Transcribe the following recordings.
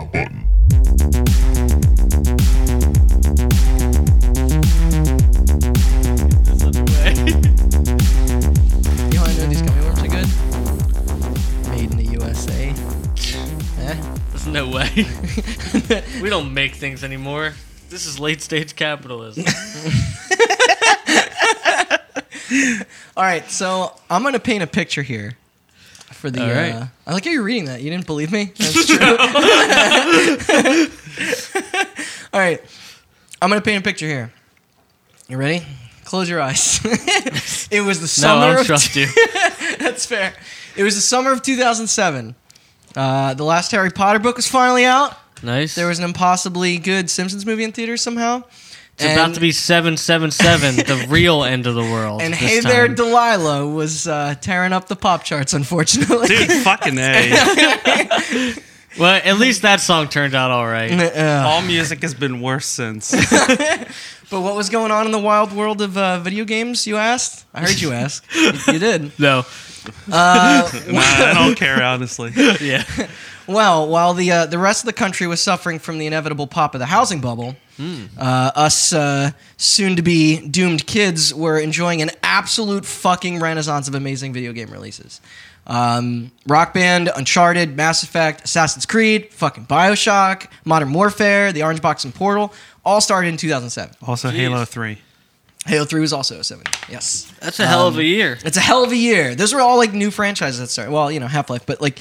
hot button. This. You know how I know these gummy worms are good? Made in the USA. Eh? There's no way. we don't make things anymore. This is late stage capitalism. All right, so I'm gonna paint a picture here for the. All right. Uh, I like how you're reading that. You didn't believe me. That's true. All right, I'm gonna paint a picture here. You ready? Close your eyes. it was the summer. no. I don't of trust you. That's fair. It was the summer of 2007. Uh, the last Harry Potter book was finally out. Nice. There was an impossibly good Simpsons movie in theaters somehow. It's about to be 777, the real end of the world. And this Hey There. Delilah was uh, tearing up the pop charts, unfortunately. Dude, fucking A. well, at least that song turned out all right. Uh, All music has been worse since. but what was going on in the wild world of uh, video games, you asked? I heard you ask. you, you did. No. Uh, nah, I don't care, honestly. Yeah. Well, while the, uh, the rest of the country was suffering from the inevitable pop of the housing bubble, uh, us uh, soon to be doomed kids were enjoying an absolute fucking renaissance of amazing video game releases. Um, Rock Band, Uncharted, Mass Effect, Assassin's Creed, fucking Bioshock, Modern Warfare, The Orange Box and Portal, all started in 2007. Also, Jeez. Halo 3. Halo 3 was also 07. Yes. That's a hell of a year. It's a hell of a year. Those were all like new franchises that started. Well, you know, Half Life, but like,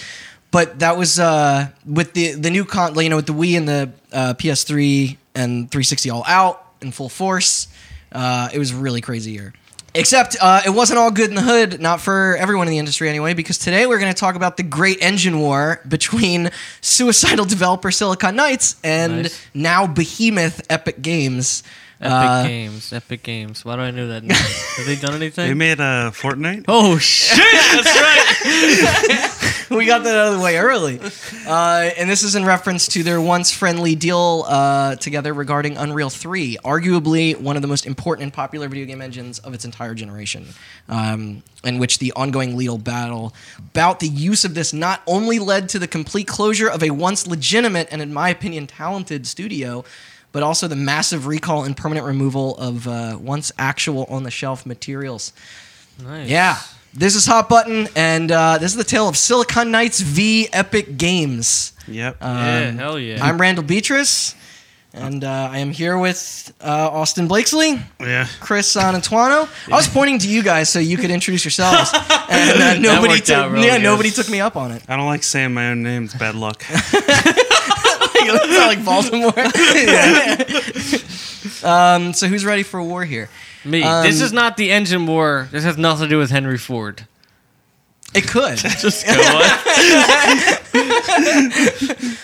but that was uh, with the the new con, you know, with the Wii and the uh, PS3 and 360 all out in full force. Uh, it was a really crazy year. Except uh, it wasn't all good in the hood, not for everyone in the industry anyway, because today we're going to talk about the great engine war between suicidal developer Silicon Knights and Nice. now behemoth Epic Games. Epic Uh, Games. Epic Games. Why do I know that name? Have they done anything? They made a Fortnite? oh, shit. That's right. we got that out of the way early. Uh, and this is in reference to their once friendly deal uh, together regarding Unreal 3, arguably one of the most important and popular video game engines of its entire generation, um, in which the ongoing legal battle about the use of this not only led to the complete closure of a once legitimate and, in my opinion, talented studio. But also the massive recall and permanent removal of uh, once actual on the shelf materials. Nice. Yeah. This is Hot Button, and uh, this is the tale of Silicon Knights v Epic Games. Yep. Yeah, Um, hell yeah. I'm Randall Beatrice, and uh, I am here with uh, Austin Blakesley, yeah. Chris Antuano. I was pointing to you guys so you could introduce yourselves, and uh, nobody worked took really yeah good. nobody took me up on it. I don't like saying my own name. It's bad luck. That's not like Baltimore. um, so who's ready for a war here? Me. Um, this is not the engine war. This has nothing to do with Henry Ford. It could. Just go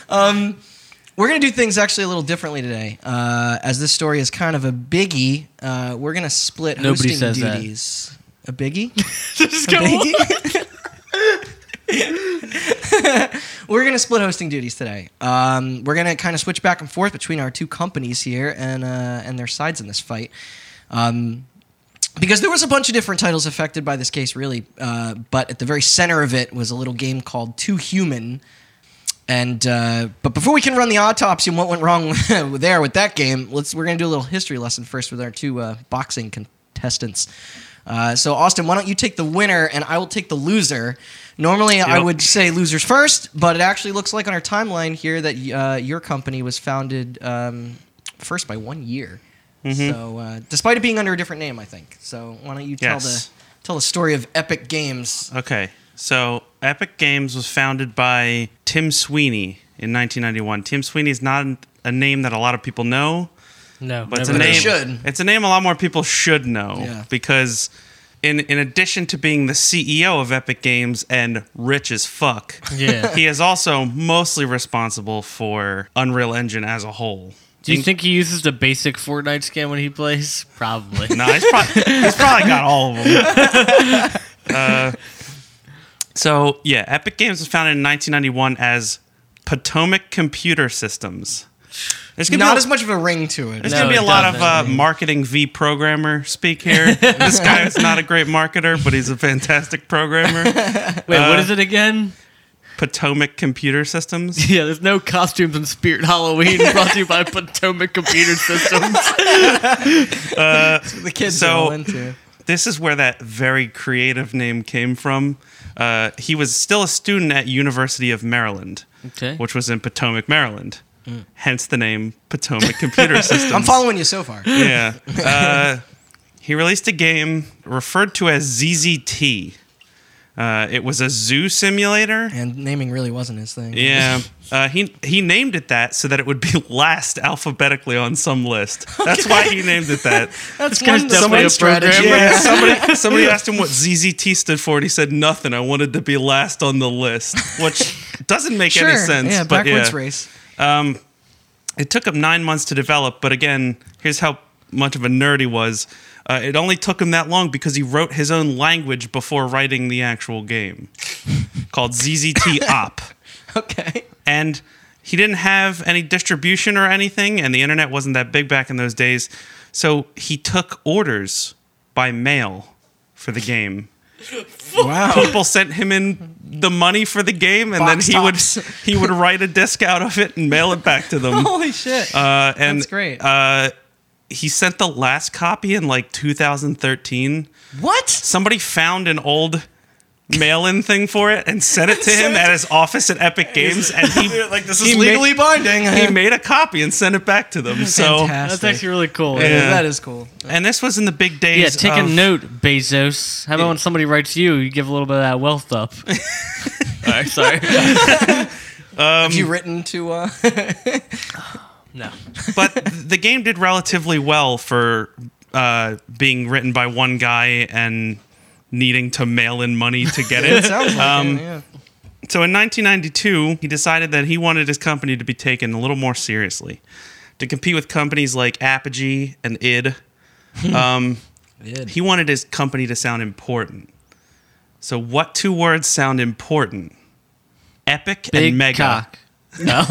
on. We're gonna do things actually a little differently today, uh, as this story is kind of a biggie. Uh, we're gonna split Nobody hosting says that. duties. A biggie? Just A go on. biggie? We're gonna split hosting duties today. Um, we're gonna kind of switch back and forth between our two companies here and uh, and their sides in this fight. Um, because there was a bunch of different titles affected by this case, really, uh, but at the very center of it was a little game called Too Human. And uh, but before we can run the autopsy and what went wrong there with that game, let's we're gonna do a little history lesson first with our two uh, boxing contestants. Uh, so Austin, why don't you take the winner and I will take the loser. Normally I would say losers first, but it actually looks like on our timeline here that uh, your company was founded um, first by one year. So uh, despite it being under a different name, I think. So why don't you tell Yes. the tell the story of Epic Games? Okay. So, Epic Games was founded by Tim Sweeney in 1991. Tim Sweeney is not a name that a lot of people know, No, but it's a they name. heard. should. It's a name a lot more people should know Yeah. because, in in addition to being the CEO of Epic Games and rich as fuck, Yeah. he is also mostly responsible for Unreal Engine as a whole. Do you think he uses the basic Fortnite skin when he plays? Probably. No, he's probably, he's probably got all of them. Uh, so yeah, Epic Games was founded in 1991 as Potomac Computer Systems. There's gonna Not be as much of a ring to it. There's No, gonna be a lot of uh, marketing V programmer speak here. this guy is not a great marketer, but he's a fantastic programmer. Wait, Uh, what is it again? Potomac Computer Systems. Yeah, there's no costumes in Spirit Halloween brought to you by Potomac Computer Systems. the kids So- all into. this is where that very creative name came from. Uh, he was still a student at University of Maryland, Okay. which was in Potomac, Maryland. Hence the name Potomac Computer Systems. I'm following you so far. Yeah. Uh, he released a game referred to as ZZT. Uh, it was a zoo simulator. And naming really wasn't his thing. Yeah, uh, he he named it that so that it would be last alphabetically on some list. That's why he named it that. That's guy's one, definitely a strategy. Yeah. somebody somebody asked him what ZZT stood for, and he said nothing. I wanted to be last on the list, which doesn't make Sure. any sense. Yeah, but backwards yeah. race. It took him nine months to develop, but again, here's how much of a nerd he was. Uh, it only took him that long because he wrote his own language before writing the actual game, called ZZT Op. Okay. and he didn't have any distribution or anything and the internet wasn't that big back in those days so he took orders by mail for the game Wow. people sent him in the money for the game and Box then he tops. would he would write a disc out of it and mail it back to them Holy shit. uh, and That's great. uh, he sent the last copy in like 2013 what? somebody found an old mail-in thing for it and sent it to him it at his office at Epic Games, and he Like this he is made- legally binding. he made a copy and sent it back to them. So, Fantastic. That's actually really cool. Yeah, Yeah. that is cool. and this was in the big days. Yeah, take of- a note, Bezos. How about when somebody writes you, you give a little bit of that wealth up? All right, sorry. Have you written to? uh No. but the game did relatively well for uh, being written by one guy and needing to mail in money to get It it. sounds like Um, it, yeah. So in 1992, he decided that he wanted his company to be taken a little more seriously, to compete with companies like Apogee and id. Um, Id. he wanted his company to sound important. So what two words sound important? Epic Big and mega. cock. No.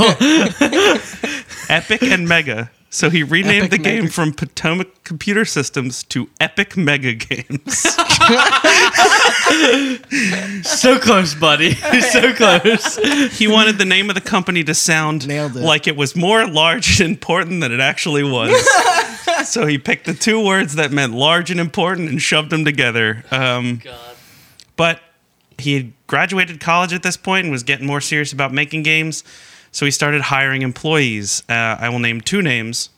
Epic and Mega. So he renamed Epic the game Mega. from Potomac Computer Systems to Epic Mega Games. so close, buddy. so close. he wanted the name of the company to sound Nailed it. like it was more large and important than it actually was. so he picked the two words that meant large and important and shoved them together. Um, God. but he had graduated college at this point and was getting more serious about making games. So he started hiring employees. Uh, I will name two names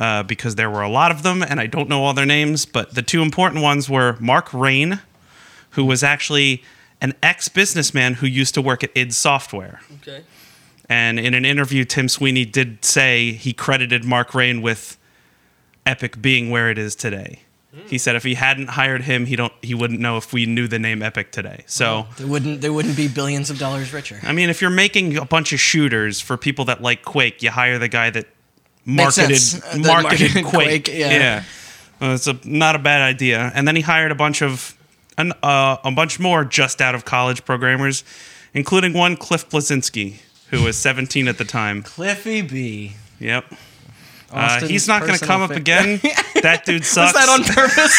uh, because there were a lot of them, and I don't know all their names. But the two important ones were Mark Rein, who was actually an ex businessman who used to work at id Software. Okay. And in an interview, Tim Sweeney did say he credited Mark Rein with Epic being where it is today. He said if he hadn't hired him, he don't he wouldn't know if we knew the name Epic today. So They wouldn't. They wouldn't be billions of dollars richer. I mean, if you're making a bunch of shooters for people that like Quake, you hire the guy that marketed. Uh, marketed, marketed Quake. Quake, yeah. Uh, it's a, not a bad idea. And then he hired a bunch of an, uh, a bunch more just out of college programmers, including one Cliff Bleszinski, who was 17 at the time. Cliffy B. Yep. Uh, he's not going to come up again. That dude sucks. Was that on purpose?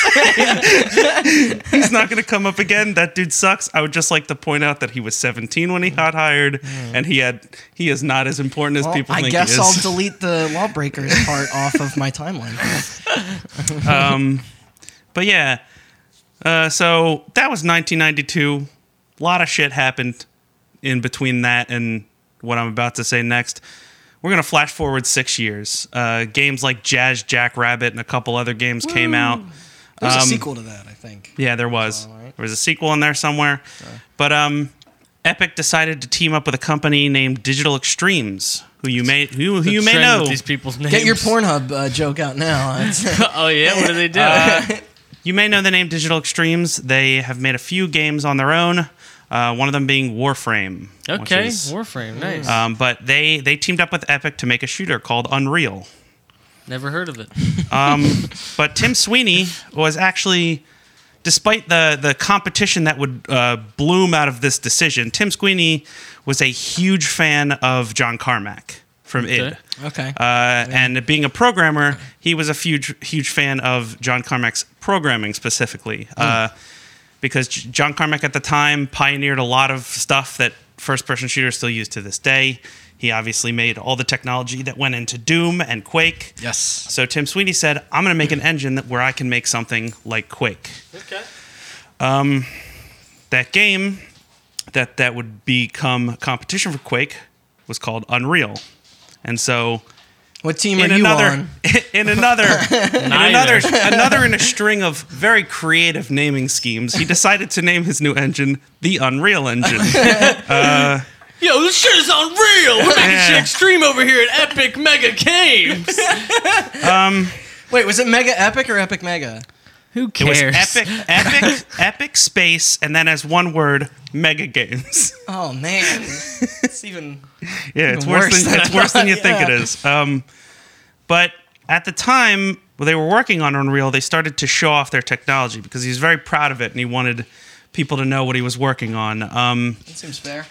he's not going to come up again. That dude sucks. I would just like to point out that he was 17 when he got hired, and he had he is not as important as Well, people I think guess I'll delete the lawbreakers part off of my timeline. um, but yeah, uh, so that was 1992. A lot of shit happened in between that and what I'm about to say next. We're gonna flash forward six years. Uh, games like Jazz Jackrabbit and a couple other games came out. There's a Um, sequel to that, I think. Yeah, there was. all right. There was a sequel in there somewhere. But um, Epic decided to team up with a company named Digital Extremes, who you may who, who you may know. these people's names. Get your Pornhub uh, joke out now. Oh yeah, what do they do? Uh, You may know the name Digital Extremes. They have made a few games on their own. Uh, one of them being Warframe. okay, is- Warframe, nice. um, but they they teamed up with Epic to make a shooter called Unreal. Never heard of it. Um, but Tim Sweeney was actually, despite the the competition that would uh, bloom out of this decision, Tim Sweeney was a huge fan of John Carmack from Okay. id. okay. Uh, And being a programmer, he was a huge, huge fan of John Carmack's programming specifically, uh, because John Carmack at the time pioneered a lot of stuff that first person shooters still use to this day. He obviously made all the technology that went into Doom and Quake. Yes. So Tim Sweeney said, "I'm going to make an engine that where I can make something like Quake." Okay. Um, that game that that would become competition for Quake was called Unreal. And so What team in are you another on? in another in another another in a string of very creative naming schemes, he decided to name his new engine the Unreal Engine. Yo, this shit is unreal. We're making Yeah. shit extreme over here at Epic Mega Games. Um, Wait, was it Mega Epic or Epic Mega? Who cares? It was cares? epic, epic, epic space, and then as one word, mega games. Oh man, it's even. Yeah, it's Even worse, worse than than it's worse than you thought, think it is. Um, but at the time when they were working on Unreal, they started to show off their technology because he was very proud of it and he wanted people to know what he was working on. Um, That seems fair.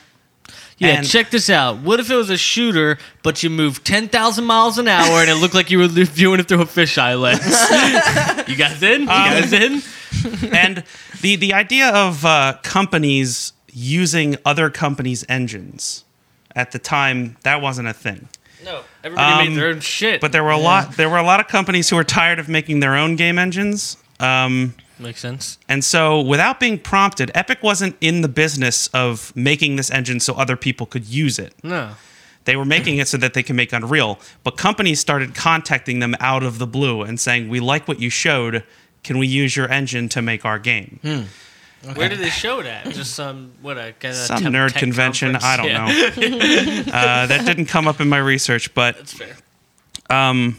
Yeah, And- check this out. What if it was a shooter, but you moved 10,000 miles an hour and it looked like you were viewing it through a fisheye lens? you guys in? You guys in? and the the idea of uh, companies using other companies' engines at the time that wasn't a thing. No. Everybody Um, made their own shit. But there were a lot there were a lot of companies who were tired of making their own game engines. Um, Makes sense. And so, without being prompted, Epic wasn't in the business of making this engine so other people could use it. No. They were making it so that they can make Unreal. But companies started contacting them out of the blue and saying, We like what you showed. Can we use your engine to make our game? Where did they show it at? Just some, what, a, a Some tech- nerd convention. conference? I don't Yeah. know. uh, that didn't come up in my research. But That's fair. Um,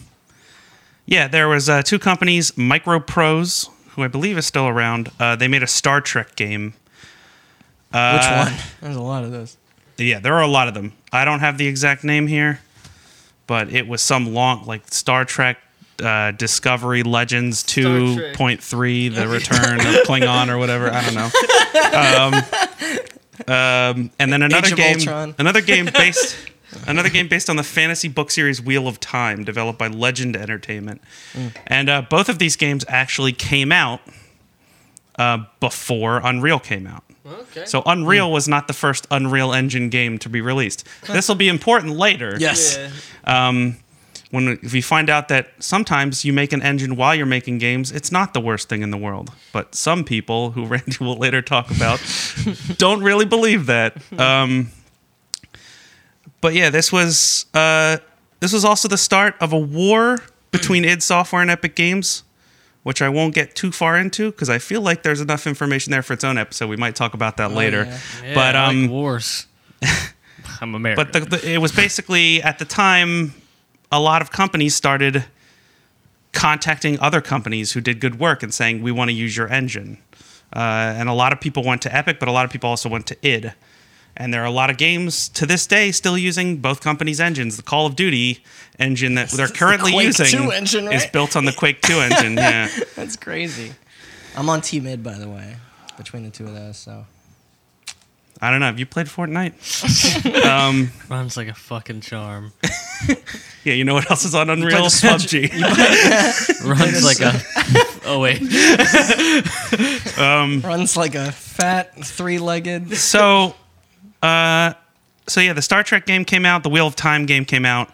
yeah, there was uh, two companies, Microprose, who I believe is still around. Uh, they made a Star Trek game. Which Uh, one? There's a lot of those. Yeah, there are a lot of them. I don't have the exact name here, but it was some long, like Star Trek uh, Discovery Legends 2.3, The Return of Klingon or whatever. I don't know. Um, um, and then another of game, Ultron. another game based, another game based on the fantasy book series Wheel of Time, developed by Legend Entertainment. Mm. And uh, both of these games actually came out uh, before Unreal came out. Okay. So Unreal was not the first Unreal Engine game to be released. This will be important later. Yes. yeah. Um, when if we find out that sometimes you make an engine while you're making games, it's not the worst thing in the world. But some people, who Randy will later talk about, don't really believe that. Um, but yeah, this was uh, this was also the start of a war between id Software and Epic Games, which I won't get too far into because I feel like there's enough information there for its own episode. We might talk about that later. yeah. Yeah, but I like um, wars. I'm American. but the, the, it was basically at the time a lot of companies started contacting other companies who did good work and saying we want to use your engine uh, and a lot of people went to epic but a lot of people also went to id and there are a lot of games to this day still using both companies engines the call of duty engine that they're It's the currently Quake using 2 engine, is built on the quake 2 engine yeah That's crazy. I'm on T mid, by the way, between the two of those. So i don't know have you played fortnite um, Runs like a fucking charm. yeah you know what else is on unreal the Switch- pubg Runs like a. Oh wait. runs like a fat three-legged. so uh so yeah the star trek game came out the wheel of time game came out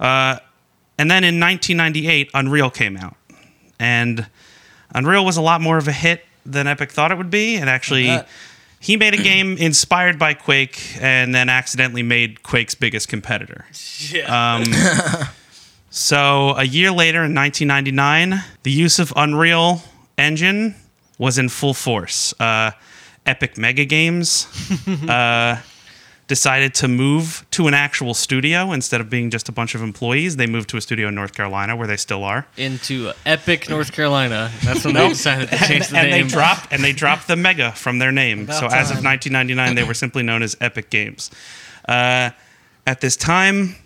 uh and then in 1998 unreal came out and unreal was a lot more of a hit than epic thought it would be and actually he made a game inspired by quake and then accidentally made quake's biggest competitor Yeah. um, so a year later in 1999, the use of Unreal Engine was in full force. Uh, Epic Mega Games uh, decided to move to an actual studio instead of being just a bunch of employees. They moved to a studio in North Carolina where they still are. Into Epic, North Carolina. That's when they decided to change the and name. they dropped and they dropped the mega from their name. About so as of 1999, they were simply known as Epic Games. Uh, at this time,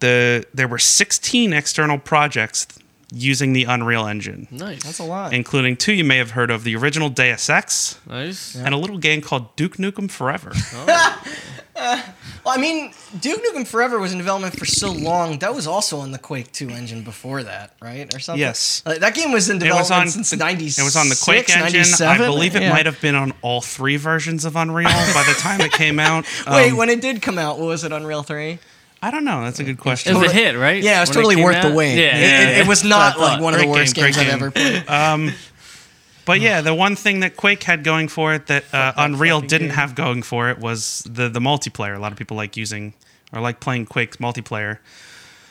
the there were 16 external projects using the Unreal Engine, nice. That's a lot. including two you may have heard of: the original Deus Ex Nice. and a little game called Duke Nukem Forever. Well, I mean, Duke Nukem Forever was in development for so long. That was also on the Quake 2 engine before that, right? Or something. Yes. Like, that game was in It development was on since '96. It was on the Quake engine. I believe it Yeah. might have been on all three versions of Unreal by the time it came out. Wait, Um, when it did come out, what was it? Unreal 3? I don't know. That's a good question. It question. was a hit, right? Yeah, it was When totally came worth the wait. Yeah, It- yeah, it, yeah. it was That's what I not like one of the worst game, great games I've game. ever played. But yeah, the one thing that Quake had going for it that uh, Unreal didn't game. have going for it was the the multiplayer. A lot of people like using or like playing Quake's multiplayer.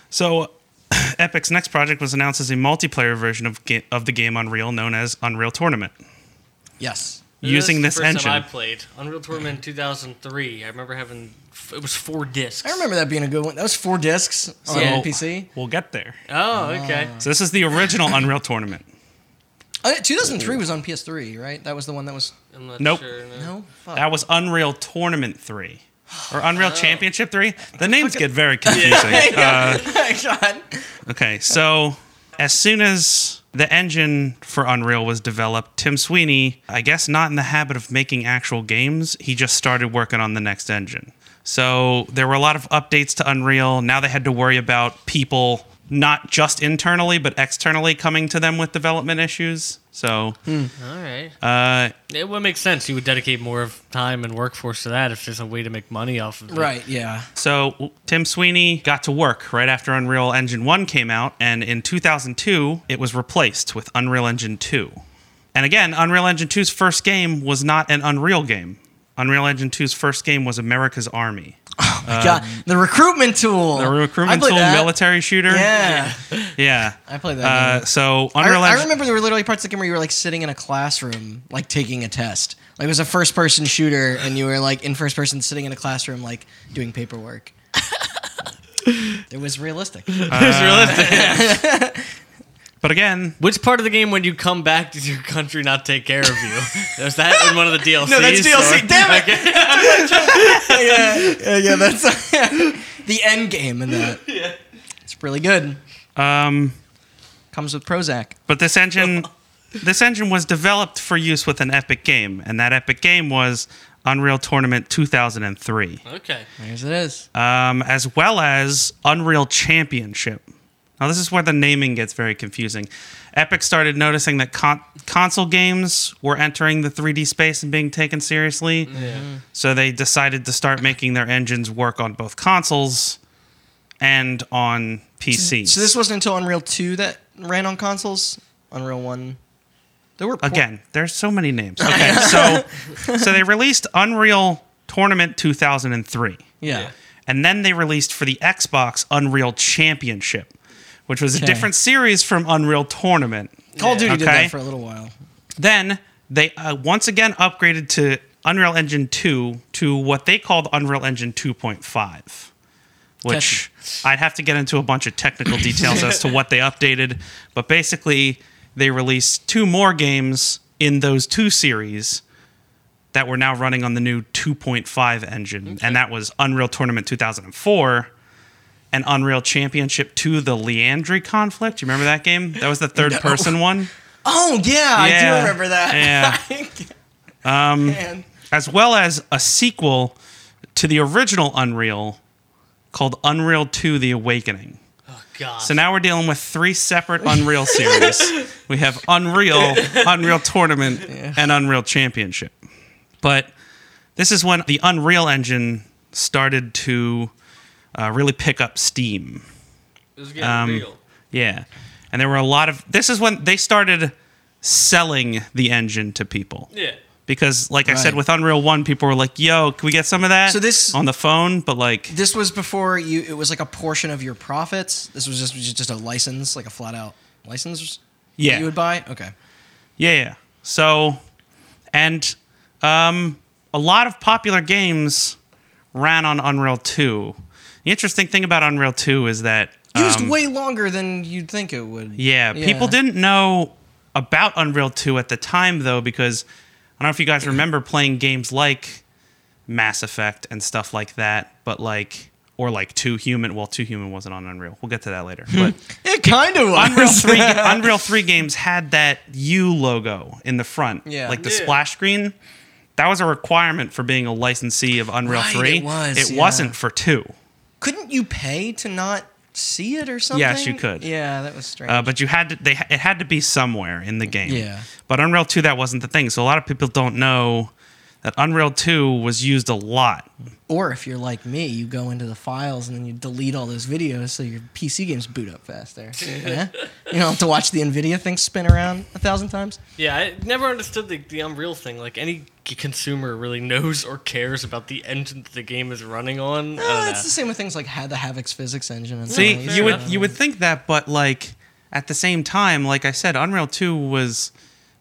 So Epic's next project was announced as a multiplayer version of ga- of the game Unreal, known as Unreal Tournament, yes. using this the first engine. Time I played Unreal Tournament 2003. I remember having it was four discs. I remember that being a good one. That was four discs on Yeah. PC. We'll get there. Oh, okay. So this is the original Unreal Tournament. Uh, 2003 was on PS3, right? That was the one that was. I'm not Nope. sure. no. No? Fuck. That was Unreal Tournament 3. Or Unreal Oh. Championship 3. The names get very confusing. Uh, God. okay, so as soon as the engine for Unreal was developed, Tim Sweeney, I guess not in the habit of making actual games, he just started working on the next engine. So there were a lot of updates to Unreal. Now they had to worry about people not just internally but externally coming to them with development issues. So All right. uh, It would make sense. You would dedicate more of time and workforce to that if there's a way to make money off of it. Right, yeah. So Tim Sweeney got to work right after Unreal Engine 1 came out, and in 2002, it was replaced with Unreal Engine 2. And again, Unreal Engine 2's first game was not an Unreal game. Unreal Engine 2's first game was America's Army. God, the recruitment tool. The recruitment tool that. military shooter. Yeah, Yeah. I played that. Uh, so I, Unreal I remember there were literally parts of the game where you were like sitting in a classroom, like taking a test. Like it was a first person shooter, and you were like in first person sitting in a classroom, like doing paperwork. it was realistic. It was realistic. But again, Which part of the game when you come back does your country not take care of you? Is that in one of the DLCs? No, that's DLC. or- Damn it! Yeah, yeah, yeah, that's the end game in that. Yeah. It's really good. um, Comes with Prozac. but this engine, this engine was developed for use with an Epic game, and that Epic game was Unreal Tournament 2003. okay. There's it is. um, as well as Unreal Championship. Now, this is where the naming gets very confusing. Epic started noticing that con- console games were entering the 3D space and being taken seriously. Mm-hmm. So they decided to start making their engines work on both consoles and on PCs. So this wasn't until Unreal 2 that ran on consoles. Unreal 1. There were por- Again, there's so many names. Okay, so so they released Unreal Tournament 2003. Yeah. And then they released for the Xbox Unreal Championship, which was a different series from Unreal Tournament. Call of Duty did that for a little while. Then they uh, once again upgraded to Unreal Engine 2 to what they called Unreal Engine 2.5, which I'd have to get into a bunch of technical details as to what they updated. But basically, they released two more games in those two series that were now running on the new 2.5 engine, and that was Unreal Tournament 2004 and Unreal Championship 2 The Liandri Conflict. You remember that game? That was the third person one. Oh, yeah, I do remember that. Yeah. um, Man. as well as a sequel to the original Unreal called Unreal 2 The Awakening. Oh God. So now we're dealing with three separate Unreal series. We have Unreal, Unreal Tournament, and Unreal Championship. But this is when the Unreal Engine started to uh, really pick up steam. it was getting um, real. Yeah. And there were a lot of. This is when they started selling the engine to people. Yeah. Because, like I said, with Unreal 1, people were like, yo, can we get some of that? So this- on the phone, but like, This was before you. It was like a portion of your profits. This was just just a license, like a flat out license. yeah. You would buy. Okay. Yeah, yeah. So, and um, a lot of popular games ran on Unreal 2. The interesting thing about Unreal 2 is that. Used um, way longer than you'd think it would. yeah, people didn't know about Unreal 2 at the time, though, because I don't know if you guys remember playing games like Mass Effect and stuff like that, but like. Or like Too Human. Well, Too Human wasn't on Unreal. We'll get to that later. But It kind of was. Unreal Three, Unreal Three games had that U logo in the front, Yeah. like the Yeah. splash screen. that was a requirement for being a licensee of Unreal Right, 3. it was, It yeah. wasn't for 2. Couldn't you pay to not see it or something? Yes, you could. Yeah, that was strange. Uh, but you had to they it had to be somewhere in the game. Yeah. But Unreal 2 that wasn't the thing. So a lot of people don't know that Unreal 2 was used a lot. or if you're like me, you go into the files and then you delete all those videos so your PC games boot up faster. yeah? You don't have to watch the Nvidia thing spin around a thousand times. Yeah, I never understood the, the Unreal thing. Like any consumer really knows or cares about the engine that the game is running on. I don't Uh, know. it's the same with things like ha- the Havok's physics engine. And See, stuff. you would you would think that, but like at the same time, like I said, Unreal 2 was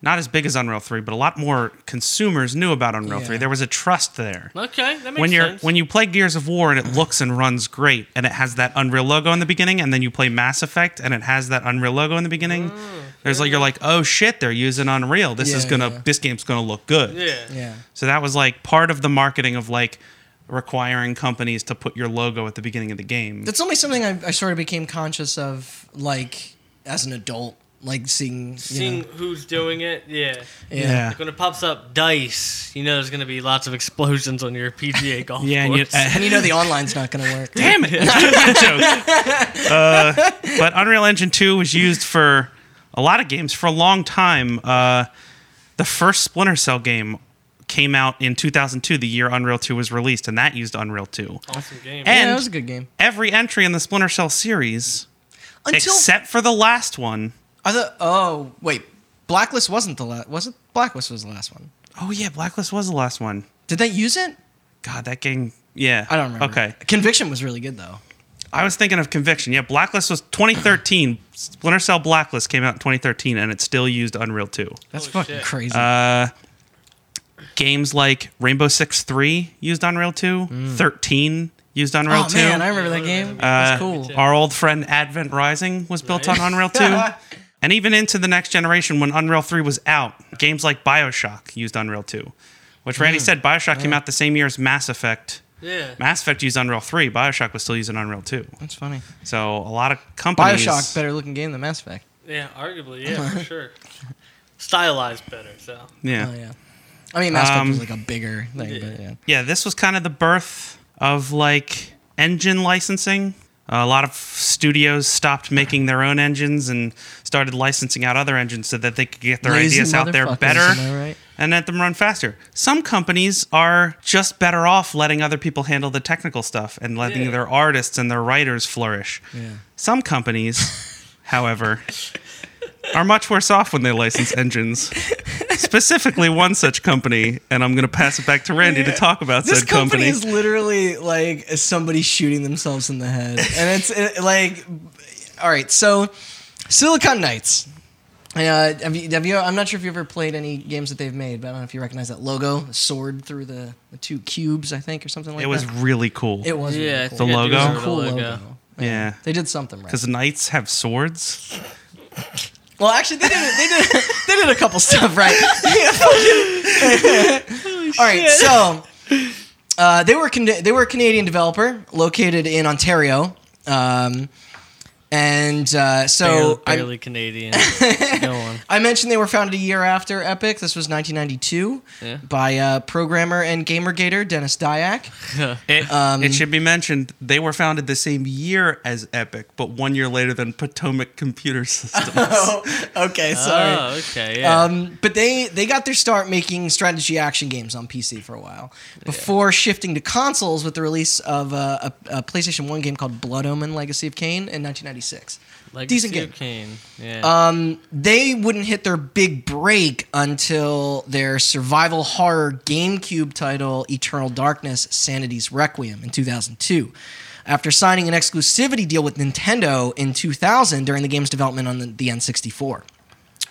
not as big as Unreal 3, but a lot more consumers knew about Unreal Yeah. 3. There was a trust there. okay, that makes when you're sense. when you play Gears of War and it looks and runs great and it has that Unreal logo in the beginning and then you play Mass Effect and it has that Unreal logo in the beginning oh, there's like you're like oh shit they're using Unreal this is gonna yeah. this game's gonna look good yeah. Yeah. so that was like part of the marketing of like requiring companies to put your logo at the beginning of the game That's only something I, I sort of became conscious of, like, as an adult. Like, seeing. You Seeing know, who's doing it, yeah. yeah Like when it pops up dice, you know there's gonna be lots of explosions on your PGA golf yeah and you, course. And you know the online's not going to work. damn it Good. Uh, but Unreal Engine 2 was used for a lot of games for a long time. Uh, the first Splinter Cell game came out in 2002, the year Unreal 2 was released, and that used Unreal 2. awesome game. And yeah, it was a good game. every entry in the Splinter Cell series, Until except for the last one. I thought, oh wait, Blacklist wasn't the last. Was it? Blacklist was the last one. Oh yeah, Blacklist was the last one. Did they use it? God, that game. Yeah, I don't remember. Okay, Conviction was really good though. I was thinking of Conviction. Yeah, Blacklist was 2013. Splinter Cell Blacklist came out in 2013, and it still used Unreal 2. That's Holy fucking shit. crazy. Uh, games like Rainbow Six Three used Unreal 2. 13 used Unreal oh 2. man, I remember that game. Uh, That's cool. Our old friend Advent Rising was built on Nice. Unreal 2. and even into the next generation, when Unreal 3 was out, games like Bioshock used Unreal 2. Which Randy said, Bioshock came out the same year as Mass Effect. yeah. Mass Effect used Unreal 3. Bioshock was still using Unreal 2. That's funny. So a lot of companies. Bioshock, better looking game than Mass Effect. Yeah, arguably, yeah, for sure. Stylized better, so. Yeah. Oh yeah. I mean, Mass Effect Um, was like a bigger thing, yeah. but yeah. yeah, this was kind of the birth of like engine licensing. A lot of studios stopped making their own engines and started licensing out other engines so that they could get their Lazy ideas out there better right? and let them run faster. Some companies are just better off letting other people handle the technical stuff and letting Yeah. their artists and their writers flourish. Yeah. Some companies, however, are much worse off when they license engines. Specifically, one such company, and I'm going to pass it back to Randy to talk about This said company company. is literally like somebody shooting themselves in the head, and it's it, like, all right. So, Silicon Knights. Uh, have you, have you? I'm not sure if you ever played any games that they've made, but I don't know if you recognize that logo, the sword through the, the two cubes, I think, or something like that. it was that. really cool. It was. Yeah, I really cool. The think I do logo? remember cool the logo. Yeah. They did something right. Because knights have swords. Well, actually, they did. They did. They did a couple stuff right. All right, so uh, they were Can- they were a Canadian developer located in Ontario, um, and uh, so barely, I, barely Canadian. Go on. I mentioned they were founded a year after Epic. This was 1992 Yeah. by uh, programmer and gamergator Denis Dyack. It, Um, it should be mentioned they were founded the same year as Epic, but one year later than Potomac Computer Systems. okay, sorry. Oh, okay. Yeah. Um, but they they got their start making strategy action games on PC for a while before shifting to consoles with the release of a, a, a PlayStation One game called Blood Omen: Legacy of Kain in 1996. Legacy decent game. Kain. Yeah. Um, they wouldn't hit their big break until their survival horror GameCube title Eternal Darkness: Sanity's Requiem in 2002. After signing an exclusivity deal with Nintendo in 2000 during the game's development on the, the N64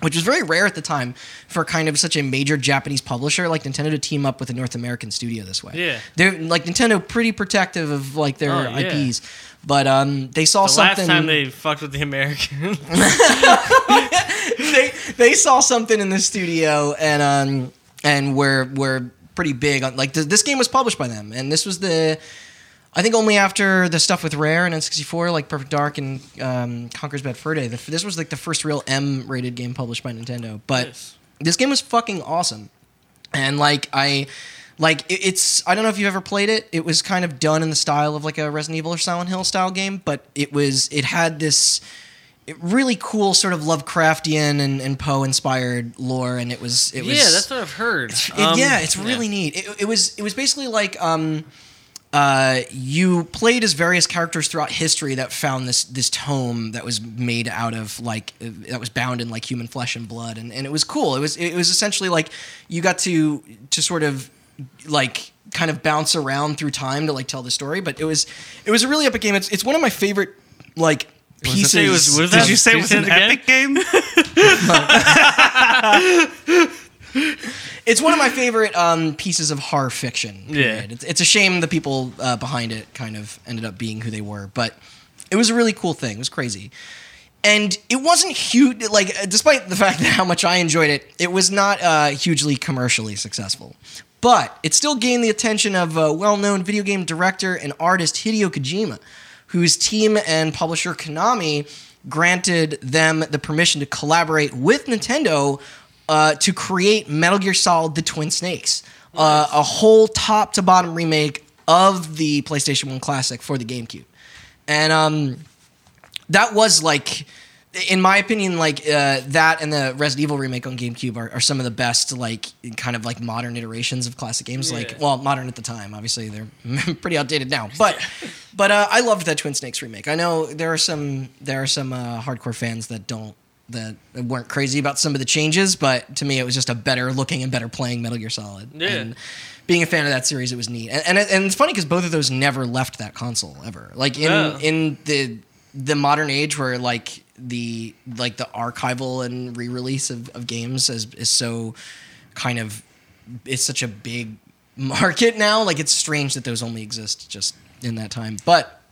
which was very rare at the time for kind of such a major Japanese publisher like Nintendo to team up with a North American studio this way. Yeah. they're like Nintendo, pretty protective of like their Oh, yeah. IPs, but um, they saw the something. last time they fucked with the Americans. they they saw something in the studio and um and we're we're pretty big on like th- this game was published by them and this was the I think only after the stuff with Rare and N64 like Perfect Dark and um, Conker's Bad Fur Day the, this was like the first real M rated game published by Nintendo but Yes. this game was fucking awesome and like I. Like it- it's, I don't know if you've ever played it. It was kind of done in the style of like a Resident Evil or Silent Hill style game, but it was, it had this really cool sort of Lovecraftian and, and Poe inspired lore, and it was, it was, yeah, that's what I've heard. it- Um, yeah, it's really neat. It, it was it was basically like um, uh, you played as various characters throughout history that found this this tome that was made out of like uh, that was bound in like human flesh and blood, and, and it was cool. It was it was essentially like you got to to sort of like kind of bounce around through time to like tell the story, but it was it was a really epic game. It's it's one of my favorite like pieces. say it was- was Did that- you say it was say an epic game? It's one of my favorite um, pieces of horror fiction. Yeah. It's, it's a shame the people uh, behind it kind of ended up being who they were, but it was a really cool thing. It was crazy. And it wasn't huge, like, uh, despite the fact that how much I enjoyed it, it was not uh, hugely commercially successful. But it still gained the attention of uh, well known video game director and artist Hideo Kojima, whose team and publisher Konami granted them the permission to collaborate with Nintendo uh, to create Metal Gear Solid: The Twin Snakes, uh, a whole top to bottom remake of the PlayStation One classic for the GameCube, and um, that was like, in my opinion, like uh, that and the Resident Evil remake on GameCube are, are some of the best, like kind of like modern iterations of classic games. Like, well, modern at the time, obviously they're pretty outdated now, but but uh, I loved that Twin Snakes remake. I know there are some there are some uh, hardcore fans that don't that weren't crazy about some of the changes, but to me it was just a better looking and better playing Metal Gear Solid. Yeah. And being a fan of that series, it was neat, and and, it- and it's funny because both of those never left that console ever. Like in Yeah. in the the modern age where like the like the archival and re-release of, of games is, is so kind of it's such a big market now like it's strange that those only exist just in that time but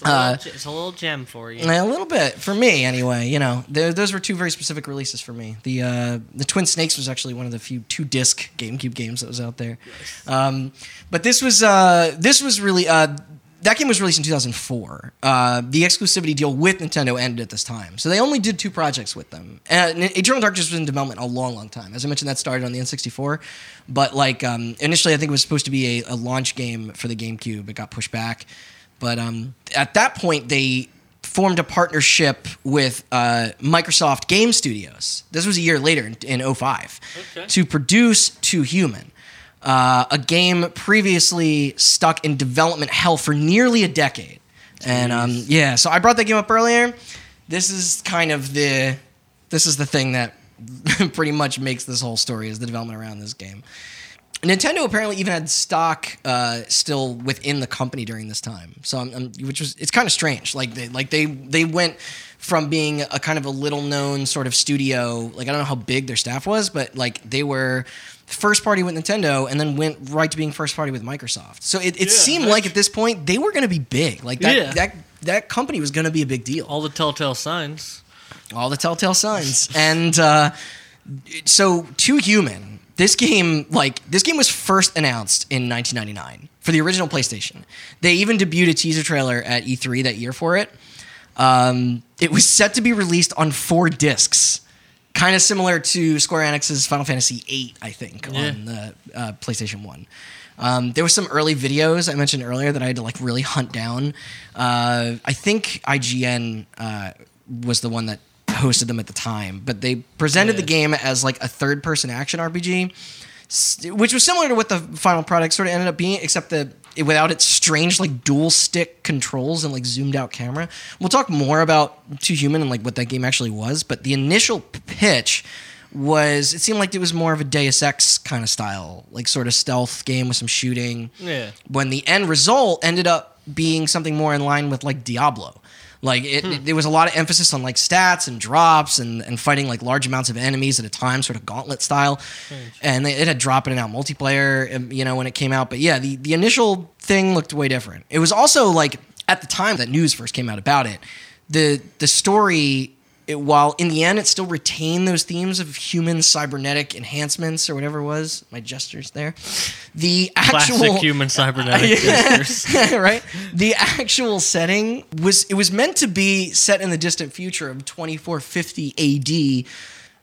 It's a, little, Uh, it's a little gem for you. a little bit for me anyway you know. There- those were two very specific releases for me. The uh, the twin snakes was actually one of the few two disc gamecube games that was out there. Um, but this was uh, this was really uh, that game was released in 2004 uh, the exclusivity deal with nintendo ended at this time. So they only did two projects with them. And eternal darkness was in development a long long time. As i mentioned that started on the n64 but like um, initially i think it was supposed to be a, a launch game for the gamecube. It got pushed back but um, at that point, they formed a partnership with uh, Microsoft Game Studios. This was a year later in, in 05 Okay. to produce Too Human, uh, a game previously stuck in development hell for nearly a decade. And um, yeah, so I brought that game up earlier. This is kind of the this is the thing that pretty much makes this whole story is the development around this game. Nintendo apparently even had stock uh, still within the company during this time. So, I'm, I'm- which was it's kind of strange. Like they like they they went from being a kind of a little known sort of studio. Like I don't know how big their staff was, but like they were first party with Nintendo and then went right to being first party with Microsoft. So it, it Yeah, seemed like at this point they were going to be big. Like that Yeah. that that company was going to be a big deal All the telltale signs. all the telltale signs. and uh, so, Too Human, this game like this game was first announced in 1999 for the original PlayStation. They even debuted a teaser trailer at E3 that year for it. Um, it was set to be released on four discs, kind of similar to Square Enix's Final Fantasy VIII, I think, Yeah. on the uh, PlayStation One. Um, there were some early videos I mentioned earlier that I had to like really hunt down. Uh, I think IGN uh, was the one that hosted them at the time, but they presented the game as like a third-person action RPG, which was similar to what the final product sort of ended up being, except that it, without its strange like dual stick controls and like zoomed out camera. We'll talk more about Too Human and like what that game actually was, but the initial pitch was it seemed like it was more of a Deus Ex kind of style, like sort of stealth game with some shooting. Yeah. When the end result ended up being something more in line with like Diablo. Like it, it- there was a lot of emphasis on like stats and drops and, and fighting like large amounts of enemies at a time, sort of gauntlet style. And they, it had drop in and out multiplayer, um, you know, when it came out. But yeah, the, the initial thing looked way different. It was also like at the time that news first came out about it, the the story it, while in the end it still retained those themes of human cybernetic enhancements or whatever it was my gestures there the actual Classic human cybernetic gestures. right the actual setting was it was meant to be set in the distant future of 2450 AD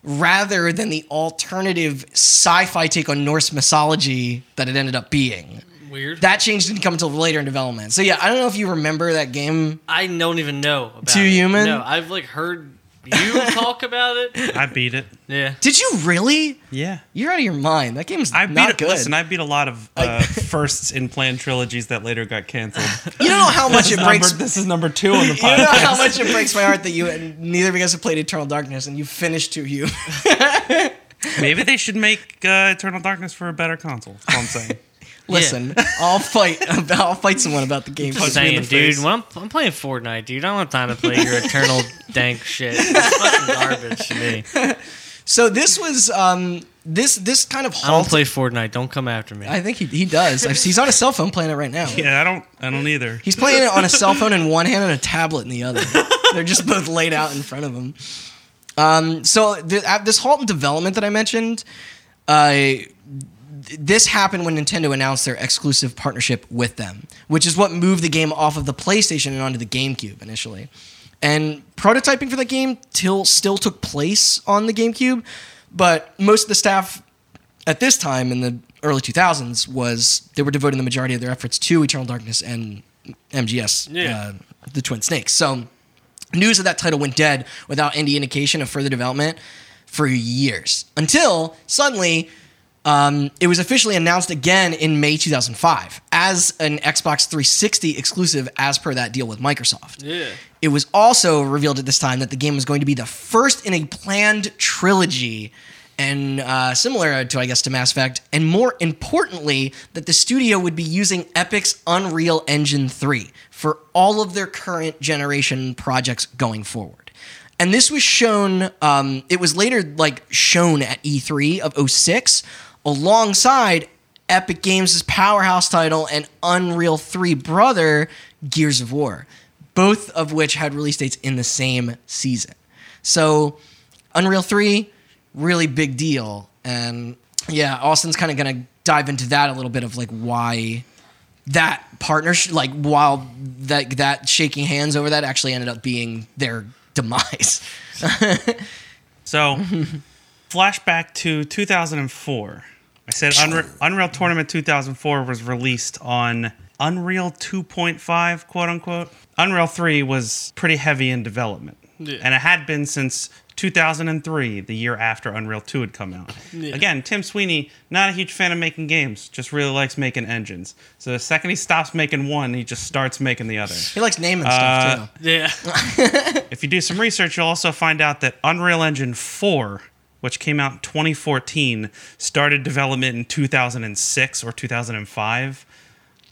rather than the alternative sci-fi take on Norse mythology that it ended up being. Weird. That change didn't come until later in development. So yeah, I don't know if you remember that game. I don't even know. About Too it. human? No, I've like heard you talk about it. I beat it. Yeah. Did you really? Yeah. You're out of your mind. That game's I beat not it. good. Listen, I beat a lot of uh, firsts in planned trilogies that later got canceled. you don't know how much it breaks. Number- this is number two on the podcast. You know how much it breaks my heart that you and neither of you guys have played Eternal Darkness and you finished Too you. Maybe they should make uh, Eternal Darkness for a better console. That's all I'm saying. Listen, I'll fight. I'll fight someone about the game. Punch me Saying, the dude, face. when I'm, I'm playing Fortnite, dude, I don't have time to play your eternal dank shit. It's fucking garbage to me. So this was um this this kind of I don't play Fortnite. Don't come after me. I think he, he does. He's on a cell phone playing it right now. Yeah, I don't. I don't either. He's playing it on a cell phone in one hand and a tablet in the other. They're just both laid out in front of him. Um, so th- this halt in development that I mentioned, uh, th- this happened when Nintendo announced their exclusive partnership with them, which is what moved the game off of the PlayStation and onto the GameCube initially. And prototyping for the game till still took place on the GameCube, but most of the staff at this time in the early 2000s was they were devoting the majority of their efforts to Eternal Darkness and MGS, Yeah. uh, the Twin Snakes. So news of that title went dead without any indication of further development for years until suddenly um, it was officially announced again in May 2005 as an Xbox 360 exclusive as per that deal with Microsoft. Yeah. It was also revealed at this time that the game was going to be the first in a planned trilogy, and uh, similar to, I guess, to Mass Effect, and more importantly, that the studio would be using Epic's Unreal Engine 3 for all of their current generation projects going forward. And this was shown, um, it was later like shown at E3 of 06 alongside Epic Games' powerhouse title and Unreal 3 brother, Gears of War, both of which had release dates in the same season. So, Unreal 3, really big deal. And yeah, Austin's kind of going to dive into that a little bit of like why that partnership, like while that that shaking hands over that actually ended up being their demise. So, flashback to 2004. I said Unreal, Unreal Tournament 2004 was released on Unreal 2.5, quote unquote. Unreal 3 was pretty heavy in development. Yeah. And it had been since 2003, the year after Unreal 2 had come out. Again, Tim Sweeney, not a huge fan of making games, just really likes making engines. So the second he stops making one, he just starts making the other. he likes naming Uh, stuff too. Yeah. If you do some research, you'll also find out that Unreal Engine 4, which came out in 2014, started development in 2006 or 2005.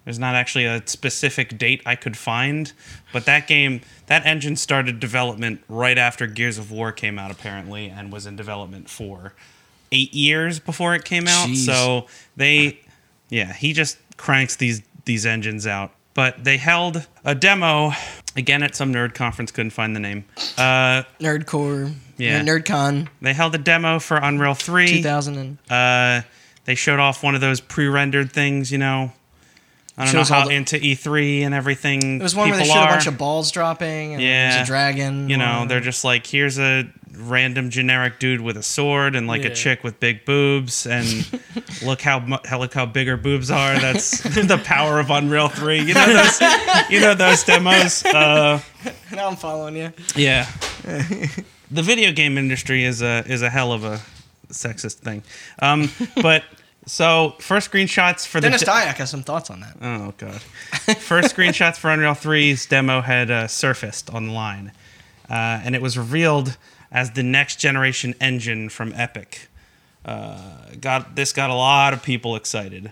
There's not actually a specific date I could find, but that game, that engine started development right after Gears of War came out, apparently, and was in development for eight years before it came out. Jeez. So they, yeah, he just cranks these these engines out. But they held a demo again at some nerd conference. Couldn't find the name. Uh, Nerdcore, Yeah. NerdCon they held a demo for Unreal Three. 2000 and Uh, they showed off one of those pre-rendered things. You know, I don't know how the- into E3 and everything. it was one where they showed a bunch of balls dropping and Yeah. there's a dragon. You know, or- they're just like, here's a random generic dude with a sword and like a chick with big boobs, and look how how look how big her boobs are. That's the power of Unreal Three. You know those, you know those demos. Uh, now I'm following you. yeah, the video game industry is a is a hell of a sexist thing. Um, but so first screenshots for Denis the. Dyack has some thoughts on that. Oh god! First screenshots for Unreal 3's demo had uh, surfaced online, uh, and it was revealed as the next generation engine from Epic. Uh, got this got a lot of people excited.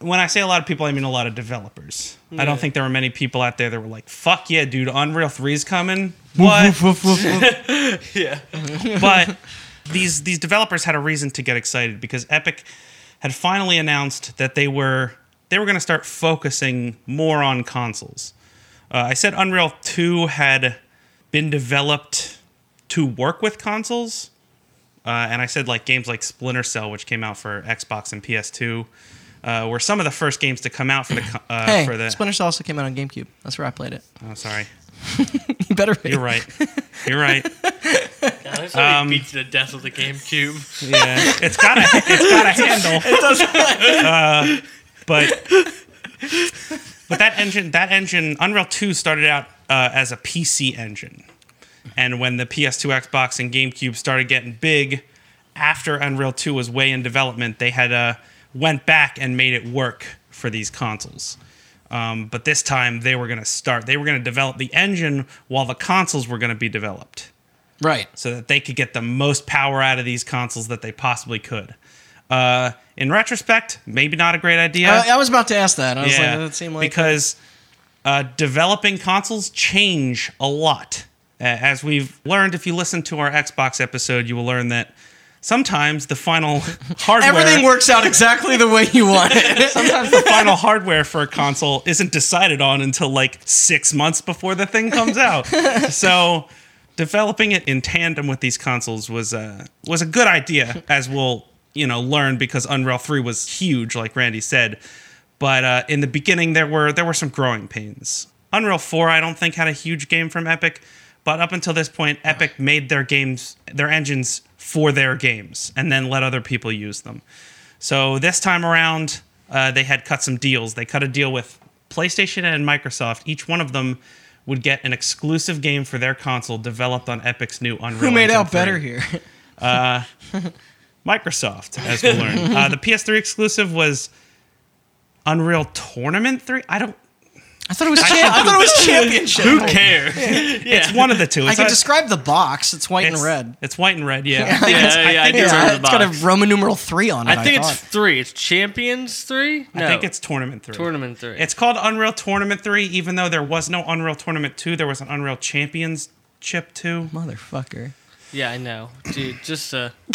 When I say a lot of people, I mean a lot of developers. I don't think there were many people out there that were like, "Fuck yeah, dude! Unreal 3's coming." What? yeah. but these these developers had a reason to get excited because Epic had finally announced that they were they were going to start focusing more on consoles. Uh, I said Unreal 2 had been developed to work with consoles, uh, and I said like games like Splinter Cell, which came out for Xbox and PS2, uh, were some of the first games to come out for the uh, Hey, for the. Splinter Cell also came out on GameCube. That's where I played it. oh, sorry, You better be. you're right. You're right. God That's how he beats to death with the GameCube. Yeah, it's got a it's got a handle. It does. Uh, but but that engine that engine Unreal Two started out uh, as a PC engine, and when the PS2, Xbox, and GameCube started getting big, after Unreal Two was way in development, they had uh, went back and made it work for these consoles. Um, but this time they were going to start. They were going to develop the engine while the consoles were going to be developed Right. so that they could get the most power out of these consoles that they possibly could. Uh, in retrospect, maybe not a great idea. I, I was about to ask that. I was yeah, like, that seemed like because uh, developing consoles change a lot. Uh, as we've learned, if you listen to our Xbox episode, you will learn that sometimes the final hardware everything works out exactly the way you want it. sometimes the final hardware for a console isn't decided on until like six months before the thing comes out. so developing it in tandem with these consoles was a was a good idea, as we'll you know learn because Unreal Three was huge, like Randy said. But uh, in the beginning, there were there were some growing pains. Unreal Four, I don't think had a huge game from Epic, but up until this point, Epic made their games, their engines for their games, and then let other people use them. So this time around, uh, they had cut some deals. They cut a deal with PlayStation and Microsoft. Each one of them would get an exclusive game for their console developed on Epic's new Unreal. Who made Engine out 3. better here? Microsoft, as we learned. uh, the PS3 exclusive was Unreal Tournament 3. I don't. I thought it was. Cha- I thought it was championship. Who cares? It's one of the two. I can not- describe the box. It's white it's, and red. It's white and red. Yeah. I think it's, Yeah, I yeah, I think do it's, remember Yeah, the it's got box. a Roman numeral three on it. I think it's thought. three. It's Champions three. No, I think it's Tournament 3. Tournament three. It's called Unreal Tournament 3, even though there was no Unreal Tournament 2. There was an Unreal Champions Chip 2. motherfucker. yeah, I know, dude. Just uh,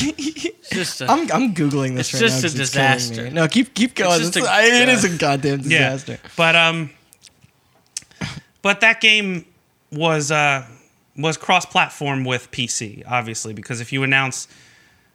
just uh, I'm I'm googling this It's right just now. a 'cause it's killing disaster. me. No, keep keep going. just It's- a- I- it uh, a goddamn Yeah. disaster. But um but that game was uh was cross-platform with PC, obviously, because if you announce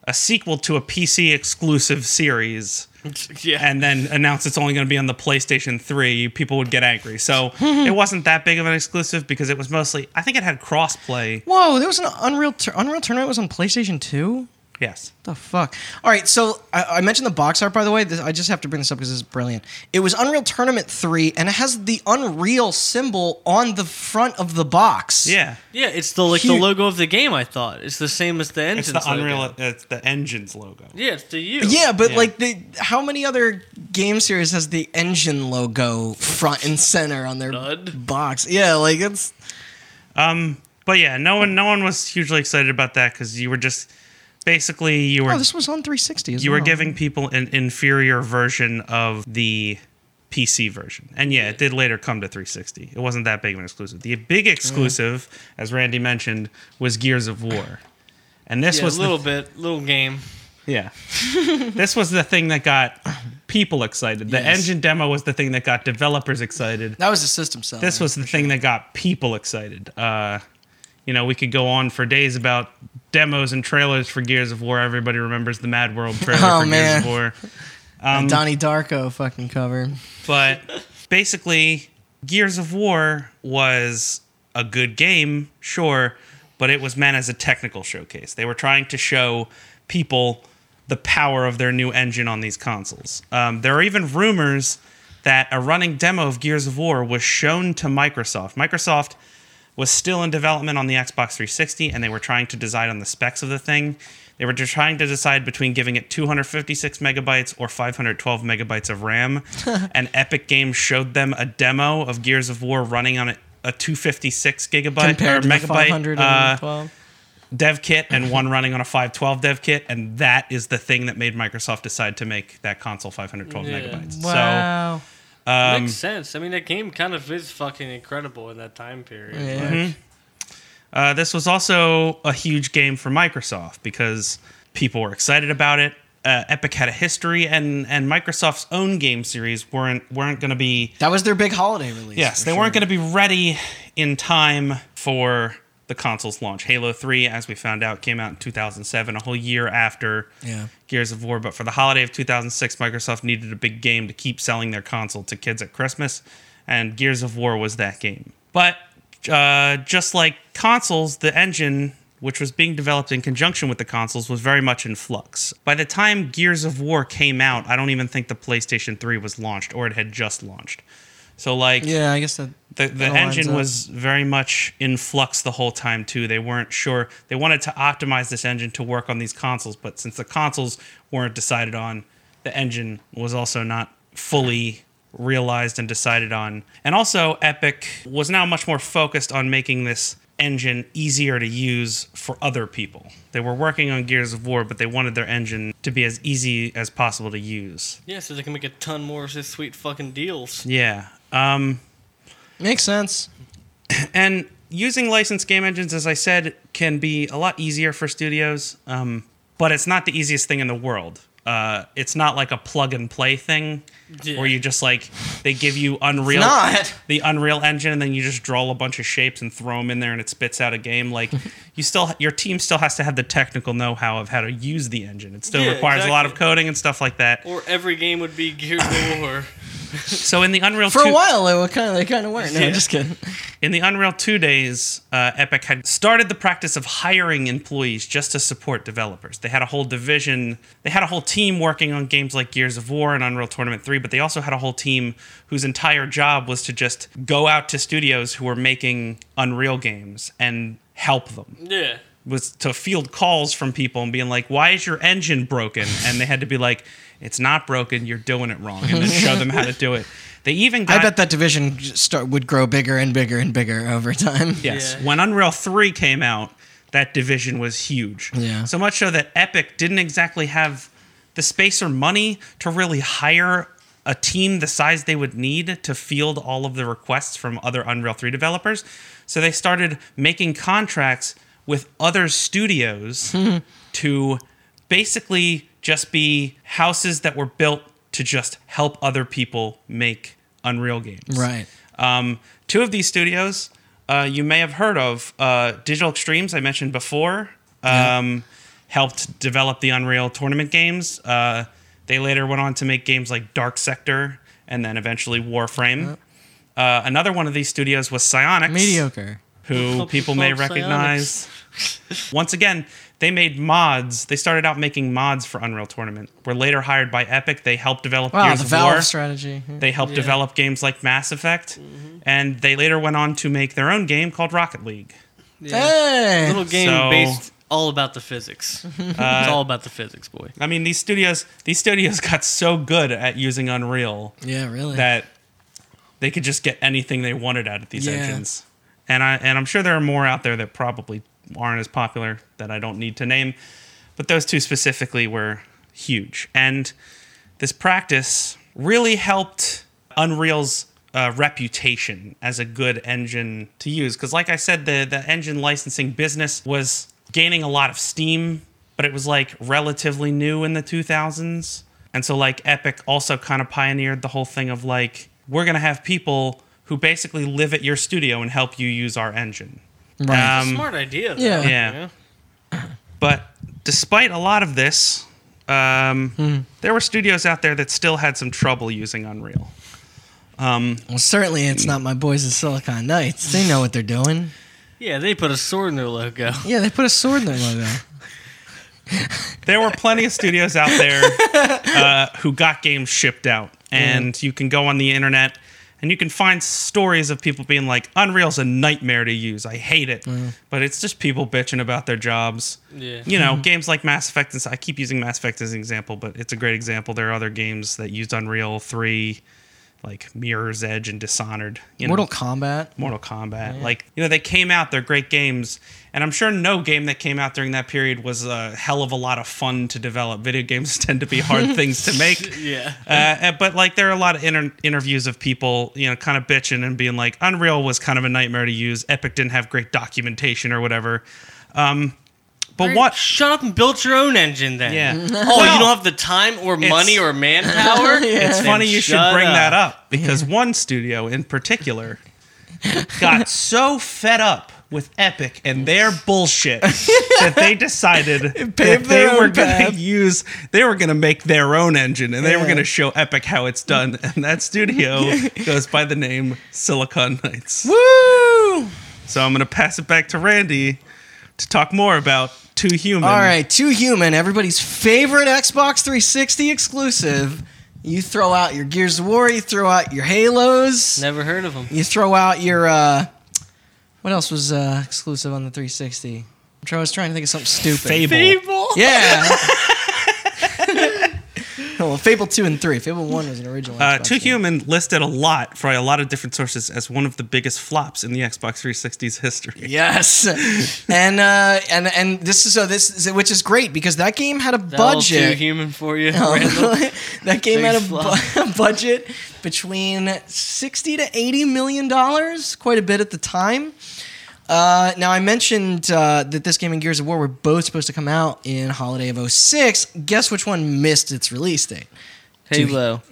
a sequel to a PC exclusive series yeah. and then announce it's only going to be on the PlayStation 3, people would get angry. So it wasn't that big of an exclusive because it was mostly I think it had cross-play. Whoa, there was an Unreal Tur- Unreal Tournament was on PlayStation Two. Yes. The fuck. All right, so I, I mentioned the box art by the way. This, I just have to bring this up because this is brilliant. It was Unreal Tournament Three, and it has the Unreal symbol on the front of the box. Yeah. yeah, it's the like Huge. the logo of the game. I thought it's the same as the engine. It's the Unreal it's the Engine's logo. Yeah, it's the U. Yeah, but Yeah. like the how many other game series has the engine logo front and center on their None. box? Yeah, like it's Um But yeah, no one no one was hugely excited about that cuz you were just basically you were oh, this was on 360 as you well. were giving people an inferior version of the PC version. And yeah, it did later come to 360. It wasn't that big of an exclusive. The big exclusive, as Randy mentioned, was Gears of War. And this yeah, was a the- little bit, little game. yeah. this was the thing that got people excited. The Yes. engine demo was the thing that got developers excited. that was the system seller. This was the thing that got people excited. Uh, you know, we could go on for days about demos and trailers for Gears of War. Everybody remembers the Mad World trailer Oh, for man. Gears of War. a Donnie Darko fucking cover. But basically, Gears of War was a good game, sure, but it was meant as a technical showcase. They were trying to show people the power of their new engine on these consoles. Um, there are even rumors that a running demo of Gears of War was shown to Microsoft. Microsoft was still in development on the Xbox 360, and they were trying to decide on the specs of the thing. They were trying to decide between giving it 256 megabytes or 512 megabytes of RAM. and Epic Games showed them a demo of Gears of War running on a, a 256 gigabyte Compared or megabyte uh, dev kit and one running on a 512 dev kit, and that is the thing that made Microsoft decide to make that console 512 Yeah. megabytes. wow. So um, Makes sense. I mean, that game kind of is fucking incredible in that time period. Yeah. Like, Uh, this was also a huge game for Microsoft because people were excited about it. Uh, Epic had a history, and and Microsoft's own game series weren't weren't going to be That was their big holiday release. yes they sure. weren't going to be ready in time for the console's launch. Halo Three, as we found out, came out in 2007, a whole year after Yeah. Gears of War. But for the holiday of 2006, Microsoft needed a big game to keep selling their console to kids at Christmas, and Gears of War was that game. But uh, just like consoles, the engine which was being developed in conjunction with the consoles, was very much in flux. By the time Gears of War came out, I don't even think the PlayStation 3 was launched or it had just launched. So like Yeah, I guess that. the, the that lines engine up. was very much in flux the whole time too. They weren't sure. They wanted to optimize this engine to work on these consoles, but since the consoles weren't decided on, the engine was also not fully realized and decided on. And also Epic was now much more focused on making this engine easier to use for other people. They were working on Gears of War, but they wanted their engine to be as easy as possible to use. Yeah, so they can make a ton more of this sweet fucking deals. Yeah. Um Makes sense. and using licensed game engines, as I said, can be a lot easier for studios, um, but it's not the easiest thing in the world. Uh, it's not like a plug and play thing Yeah. where you just like they give you Unreal, not. the Unreal Engine, and then you just draw a bunch of shapes and throw them in there, and it spits out a game. Like you still, your team still has to have the technical know-how of how to use the engine. It still Yeah, requires a lot of coding and stuff like that. Or every game would be Gears of War. So in the Unreal For 2, a while, they were kind of they kind of weren't. No, Yeah. just kidding. In the Unreal 2 days, uh, Epic had started the practice of hiring employees just to support developers. They had a whole division, they had a whole team working on games like Gears of War and Unreal Tournament 3, but they also had a whole team whose entire job was to just go out to studios who were making Unreal games and help them. Yeah. Was to field calls from people and being like, "Why is your engine broken?" And they had to be like, "It's not broken. You're doing it wrong," and then show them how to do it. They even got I bet that division start would grow bigger and bigger and bigger over time. Yes. Yeah. When Unreal 3 came out, that division was huge. Yeah. So much so that Epic didn't exactly have the space or money to really hire a team the size they would need to field all of the requests from other Unreal 3 developers. So they started making contracts with other studios to basically just be houses that were built to just help other people make Unreal games. Right. Um, two of these studios uh, you may have heard of. Uh, Digital Extremes, I mentioned before, um, helped develop the Unreal Tournament games. Uh, they later went on to make games like Dark Sector and then eventually Warframe. Uh, another one of these studios was Psyonix, Mediocre. who people may recognize. Once again, they made mods. They started out making mods for Unreal Tournament. Were later hired by Epic. They helped develop Wow, Gears the of Valve War. strategy. They helped Yeah. develop games like Mass Effect, and they later went on to make their own game called Rocket League. Hey. Little game So- based all about the physics. it's all about the physics, boy. I mean, these studios these studios got so good at using Unreal yeah, really. that they could just get anything they wanted out of these Yeah. engines. And I and I'm sure there are more out there that probably aren't as popular that I don't need to name, but those two specifically were huge. And this practice really helped Unreal's uh, reputation as a good engine to use. Because, like I said, the the engine licensing business was gaining a lot of steam, but it was like relatively new in the 2000s. And so, like Epic also kind of pioneered the whole thing of like we're gonna have people who basically live at your studio and help you use our engine. right. Um, Smart idea. Though, yeah. Yeah. But despite a lot of this, um, Hmm. there were studios out there that still had some trouble using Unreal. well, certainly it's not my boys, the Silicon Knights. They know what they're doing. Yeah, they put a sword in their logo. Yeah, they put a sword in their logo. There were plenty of studios out there uh, who got games shipped out, and you can go on the internet and you can find stories of people being like, "Unreal's a nightmare to use. I hate it," but it's just people bitching about their jobs. Yeah. You know, games like Mass Effect. And s- I keep using Mass Effect as an example, but it's a great example. There are other games that used Unreal Three, like Mirror's Edge and Dishonored. You know, Mortal Kombat. Mortal Kombat. Like, you know, they came out, they're great games. And I'm sure no game that came out during that period was a hell of a lot of fun to develop. Video games tend to be hard things to make. Yeah. Uh, but like, there are a lot of inter- interviews of people, you know, kind of bitching and being like, Unreal was kind of a nightmare to use. Epic didn't have great documentation or whatever. Um, but what? Shut up and build your own engine then. Yeah. Oh, Well, you don't have the time or money or manpower? It's Then funny you should shut bring that up because one studio in particular got so fed up with Epic and their bullshit that they decided that paved they their were going path. to use they were going to make their own engine and they were Yeah. going to show Epic how it's done and that studio goes by the name Silicon Knights. Woo! So I'm going to pass it back to Randy to talk more about Too Human. All right, Too Human, everybody's favorite Xbox 360 exclusive. You throw out your Gears of War, you throw out your Halos, Never heard of them. you throw out your uh, what else was uh, exclusive on the 360? I'm I was trying to think of something stupid. Fable. Yeah. well, Fable 2 and 3. Fable 1 was an original. Uh, Xbox Two game. Human listed a lot for a lot of different sources as one of the biggest flops in the Xbox 360's history. Yes, and uh, and and this is so this is, which is great because that game had a That all too budget. human for you. Randall? that game Big had a flop. bu- budget between sixty to eighty million dollars, quite a bit at the time. Uh, now I mentioned uh, that this game and Gears of War were both supposed to come out in holiday of 06. Guess which one missed its release date? Halo.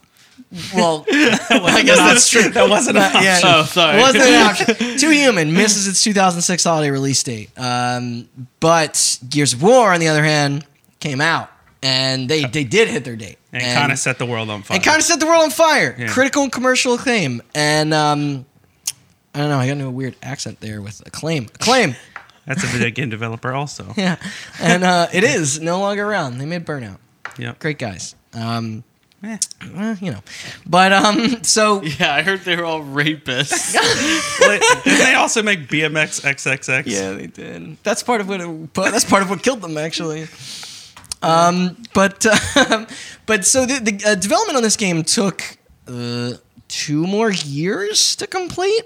Well, I guess that's true. That wasn't an Yeah, option. Oh, sorry. Wasn't an option. Too Human misses its 2006 holiday release date. Um, but Gears of War, on the other hand, came out. And they, they did hit their date. And, kind of set the world on fire. and kind of set the world on fire. Yeah. Critical and commercial acclaim. And um, I don't know, I got into a weird accent there with acclaim. Acclaim. That's a video game developer, also. yeah. And uh, it is no longer around. They made Burnout. Yep. Great guys. Um, Eh. well, you know. But um, so Yeah, I heard they were all rapists. Well, Didn't they also make BMX XXX? Yeah, they did. That's part of what it, but that's part of what killed them actually. Um, but uh, but so the, the uh, development on this game took uh, two more years to complete.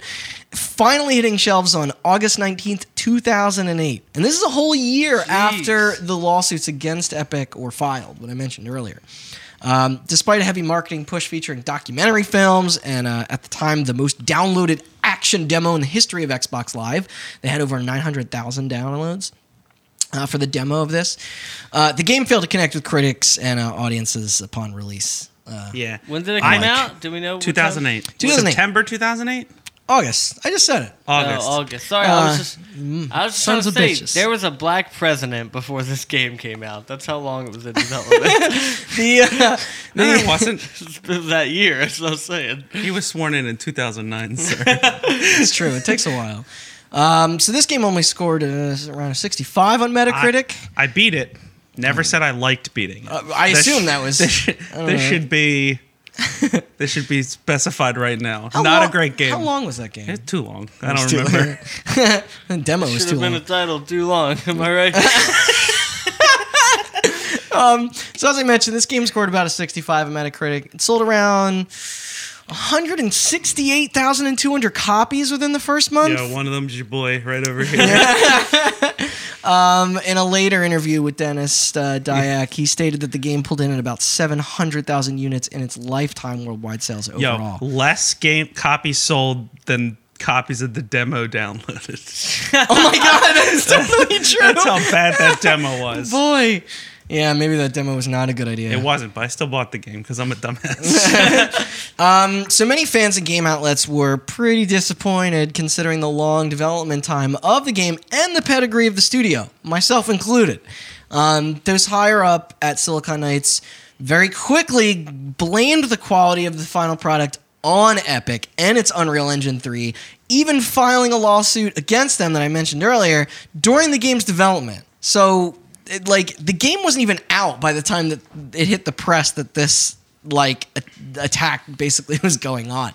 Finally hitting shelves on August 19th, 2008. And this is a whole year after the lawsuits against Epic were filed, what I mentioned earlier. Um, despite a heavy marketing push featuring documentary films and uh, at the time the most downloaded action demo in the history of Xbox Live, they had over 900,000 downloads. Uh, for the demo of this, uh, the game failed to connect with critics and uh, audiences upon release. Uh, Yeah. when did it come like- out? Do we know? 2008. 2008. September 2008? August, I just said it. August. Oh, August. Sorry, I Uh, was just. I was just trying to say bitches. there was a black president before this game came out. That's how long it was in development. The, uh, No, the- it wasn't. That year. That's what I'm saying. He was sworn in in 2009, sir. it's true. It takes a while. Um, so this game only scored uh, around a 65 on Metacritic. I beat it. Never said I liked beating it. Uh, I This- assume that was. This, should, I don't this know. should be. this should be specified right now. How Not long- a great game. How long was that game? It's too long. I don't too remember. long. the demo was Should too have been long. a title too long. Am I right? So as I mentioned, this game scored about a 65 on Metacritic. It sold around 168,200 copies within the first month. Yeah, one of them's your boy right over here. Um, in a later interview with Denis uh, Dyack, he stated that the game pulled in at about 700,000 units in its lifetime worldwide sales Yo, overall. less game copies sold than copies of the demo downloaded. oh my god, that is totally true. That's how bad that demo was. Boy. Yeah, maybe that demo was not a good idea. It wasn't, but I still bought the game because I'm a dumbass. So many fans and game outlets were pretty disappointed considering the long development time of the game and the pedigree of the studio, myself included. Um, those higher up at Silicon Knights very quickly blamed the quality of the final product on Epic and its Unreal Engine 3, even filing a lawsuit against them that I mentioned earlier during the game's development. So, it, like, the game wasn't even out by the time that it hit the press that this like a- attack basically was going on.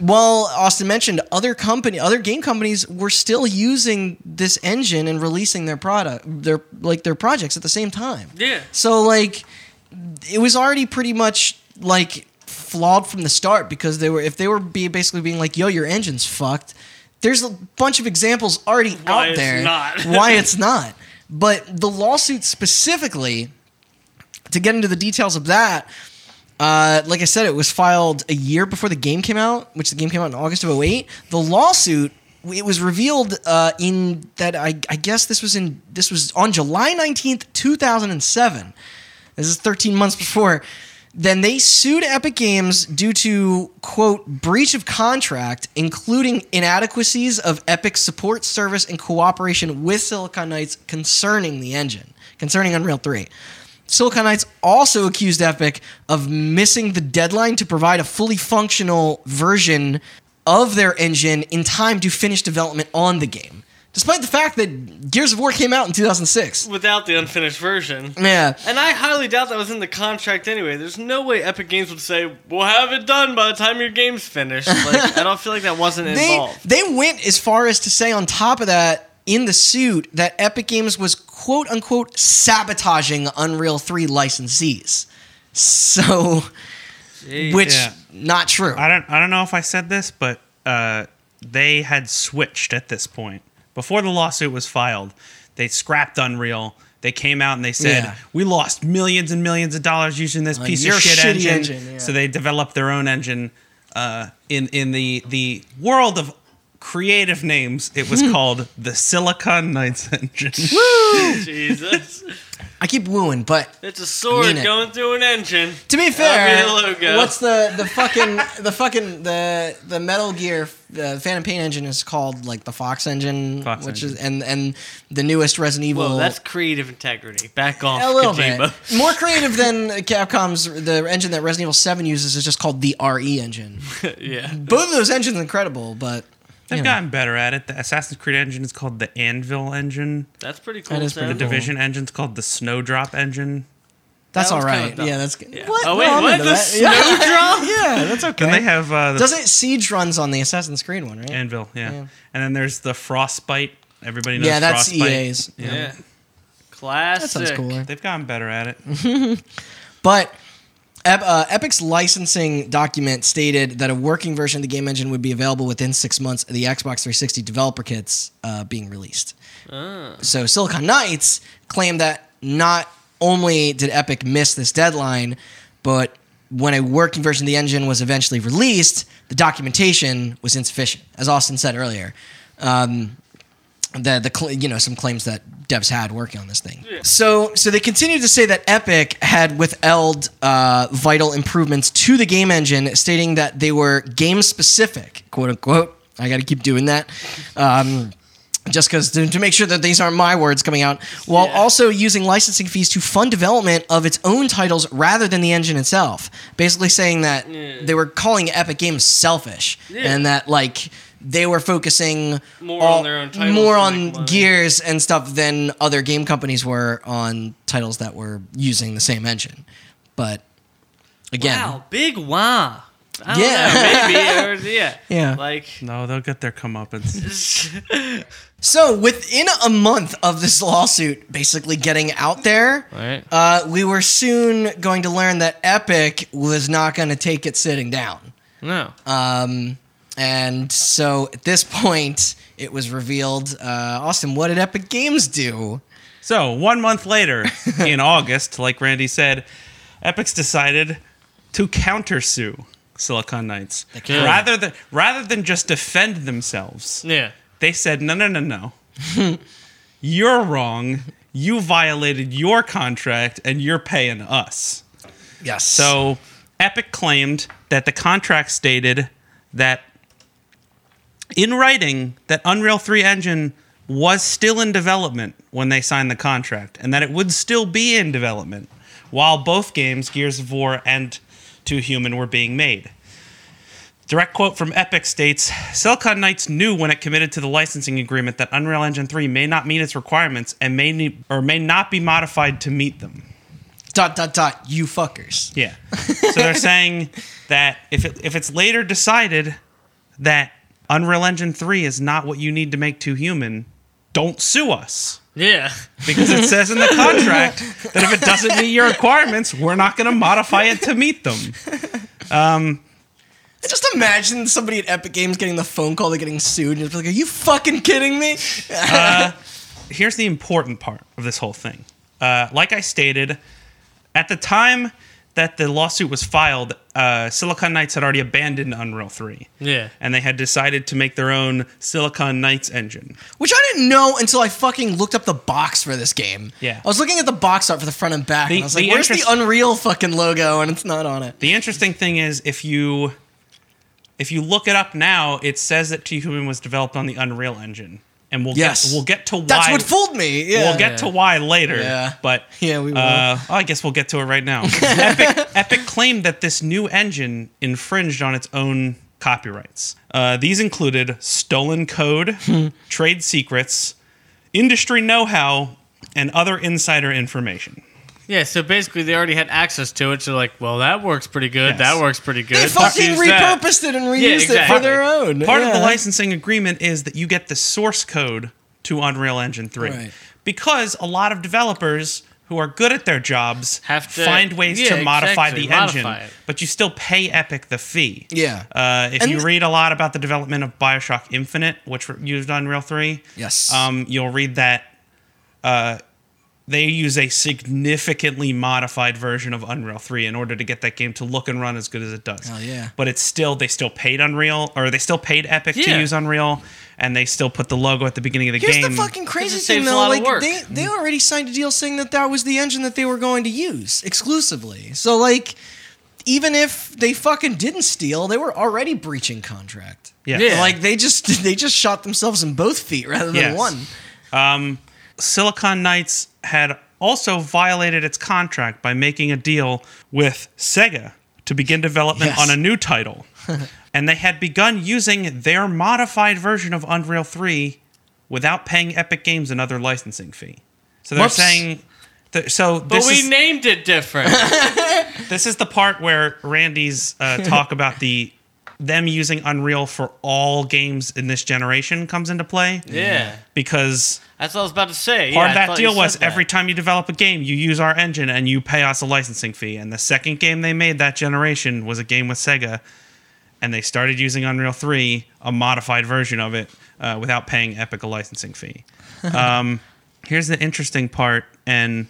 Well, Austin mentioned other company, other game companies were still using this engine and releasing their product, their like their projects at the same time. Yeah. So like, it was already pretty much like flawed from the start because they were if they were be basically being like, "Yo, your engine's fucked." There's a bunch of examples already Why out there not. why it's not. But the lawsuit specifically, to get into the details of that, uh, like I said, it was filed a year before the game came out, which the game came out in August of 08. The lawsuit, it was revealed uh, in that I, I guess this was in this was on July 19th, 2007. This is 13 months before. Then they sued Epic Games due to quote breach of contract, including inadequacies of Epic's support service and cooperation with Silicon Knights concerning the engine, concerning Unreal 3. Silicon Knights also accused Epic of missing the deadline to provide a fully functional version of their engine in time to finish development on the game. Despite the fact that Gears of War came out in 2006. Without the unfinished version. Yeah. And I highly doubt that was in the contract anyway. There's no way Epic Games would say, "We'll have it done by the time your game's finished." Like, I don't feel like that wasn't They involved. they went as far as to say on top of that in the suit that Epic Games was quote unquote sabotaging Unreal 3 licensees. So, which Yeah. not true. I don't I don't know if I said this, but uh, they had switched at this point. Before the lawsuit was filed, they scrapped Unreal. They came out and they said, Yeah. "We lost millions and millions of dollars using this On piece of shit engine." engine, yeah. So they developed their own engine. Uh, in in the the world of creative names, it was called the Silicon Knights engine. Jesus, I keep wooing, but it's a sword mean it. going through an engine. to be fair, the what's the the fucking the fucking the the Metal Gear the Phantom Pain engine is called like the Fox engine, Fox which engine. is and and the newest Resident Evil. Well, that's creative integrity. Back off, a little Kojima. bit more creative than Capcom's the engine that Resident Evil Seven uses is just called the RE engine. yeah. Both of those engines incredible, but They've you know. gotten better at it. The Assassin's Creed engine is called the Anvil engine. That's pretty cool. That is pretty The cool. Division engine's called the Snowdrop engine. that's That all one's kinda Yeah, that's good. Yeah. What? Oh, wait, No, what? The that. Snowdrop? Yeah, that's okay. Then they have uh, the Doesn't Siege runs on the Assassin's Creed one, right? Anvil, yeah. Yeah. And then there's the Frostbite. Everybody knows yeah, that's Frostbite. EA's. Yeah. Classic. That sounds cooler. They've gotten better at it. But Ep- uh, Epic's licensing document stated that a working version of the game engine would be available within six months of the Xbox 360 developer kits uh, being released. So Silicon Knights claimed that not only did Epic miss this deadline, but when a working version of the engine was eventually released, the documentation was insufficient, as Austin said earlier. Um, the the cl- you know some claims that devs had working on this thing. So so they continued to say that Epic had withheld uh, vital improvements to the game engine, stating that they were game specific, quote unquote. I got to keep doing that. Um, just because to, to make sure that these aren't my words coming out, while Yeah. also using licensing fees to fund development of its own titles rather than the engine itself. Basically saying that Yeah. they were calling Epic Games selfish Yeah. and that like they were focusing More on their own titles more on money. Gears and stuff than other game companies were on titles that were using the same engine. But again, Wow, big wow. I don't Yeah. know, maybe or yeah, Yeah. Like, No, they'll get their comeuppance. so within a month of this lawsuit basically getting out there, right? uh, we were soon going to learn that Epic was not going to take it sitting down. No. Um, and so at this point, it was revealed. Uh, Austin, what did Epic Games do? so one month later, in August, like Randy said, Epic's decided to countersue Silicon Knights could. rather than rather than just defend themselves. Yeah. They said, no, no, no, no. you're wrong. You violated your contract, and you're paying us. Yes. So Epic claimed that the contract stated that in writing that Unreal 3 engine was still in development when they signed the contract and that it would still be in development while both games Gears of War and Too Human were being made. Direct quote from Epic states Silicon Knights knew when it committed to the licensing agreement that Unreal Engine 3 may not meet its requirements and may need, or may not be modified to meet them. dot dot dot. You fuckers. Yeah. So they're saying that if it, if it's later decided that Unreal Engine 3 is not what you need to make Too Human, don't sue us. Yeah. Because it says in the contract that if it doesn't meet your requirements, we're not going to modify it to meet them. Just imagine somebody at Epic Games getting the phone call, they're getting sued, and it's like, "Are you fucking kidding me?" Here's the important part of this whole thing. Uh, like I stated, at the time that the lawsuit was filed, uh, Silicon Knights had already abandoned Unreal 3. Yeah. And they had decided to make their own Silicon Knights engine. Which I didn't know until I fucking looked up the box for this game. Yeah. I was looking at the box art for the front and back, The- and I was like, the "Where's interest- the Unreal fucking logo?" And it's not on it. The interesting thing is if you if you look it up now, it says that T Human was developed on the Unreal Engine. And we'll Yes. get we'll get to why That's what fooled me. Yeah. We'll get to why later. Yeah. But Yeah, we will. Uh, I guess we'll get to it right now. Epic, Epic claimed that this new engine infringed on its own copyrights. Uh, these included stolen code, trade secrets, industry know how, and other insider information. Yeah, so basically they already had access to it. So like, well, that works pretty good. Yes. That works pretty good. They fucking use that. repurposed it and reused Yeah, it for their own. Part of the licensing agreement is that you get the source code to Unreal Engine 3. Right. Because a lot of developers who are good at their jobs Have to- find ways yeah, to modify exactly, the engine, modify it. but you still pay Epic the fee. Yeah. Uh, if And you read a lot about the development of Bioshock Infinite, which were- used Unreal 3, Yes. um, you'll read that uh, they use a significantly modified version of Unreal 3 in order to get that game to look and run as good as it does. Hell yeah. But it's still they still paid Unreal or they still paid Epic to use Unreal and they still put the logo at the beginning of the Here's game. Here's the fucking crazy it thing, though. Like they they already signed a deal saying that that was the engine that they were going to use exclusively. So like, even if they fucking didn't steal, they were already breaching contract. yeah. Yeah. Like they just they just shot themselves in both feet rather than Yes. one. Um, Silicon Knights had also violated its contract by making a deal with Sega to begin development Yes. on a new title. and they had begun using their modified version of Unreal 3 without paying Epic Games another licensing fee. So they're Whoops. saying th- so But we is, named it different. this is the part where Randy's uh, talk about the them using Unreal for all games in this generation comes into play yeah. because That's what I was about to say. Part yeah, of that deal was that. every time you develop a game, you use our engine and you pay us a licensing fee. And the second game they made that generation was a game with Sega, and they started using Unreal 3, a modified version of it, uh, without paying Epic a licensing fee. um, here's the interesting part, and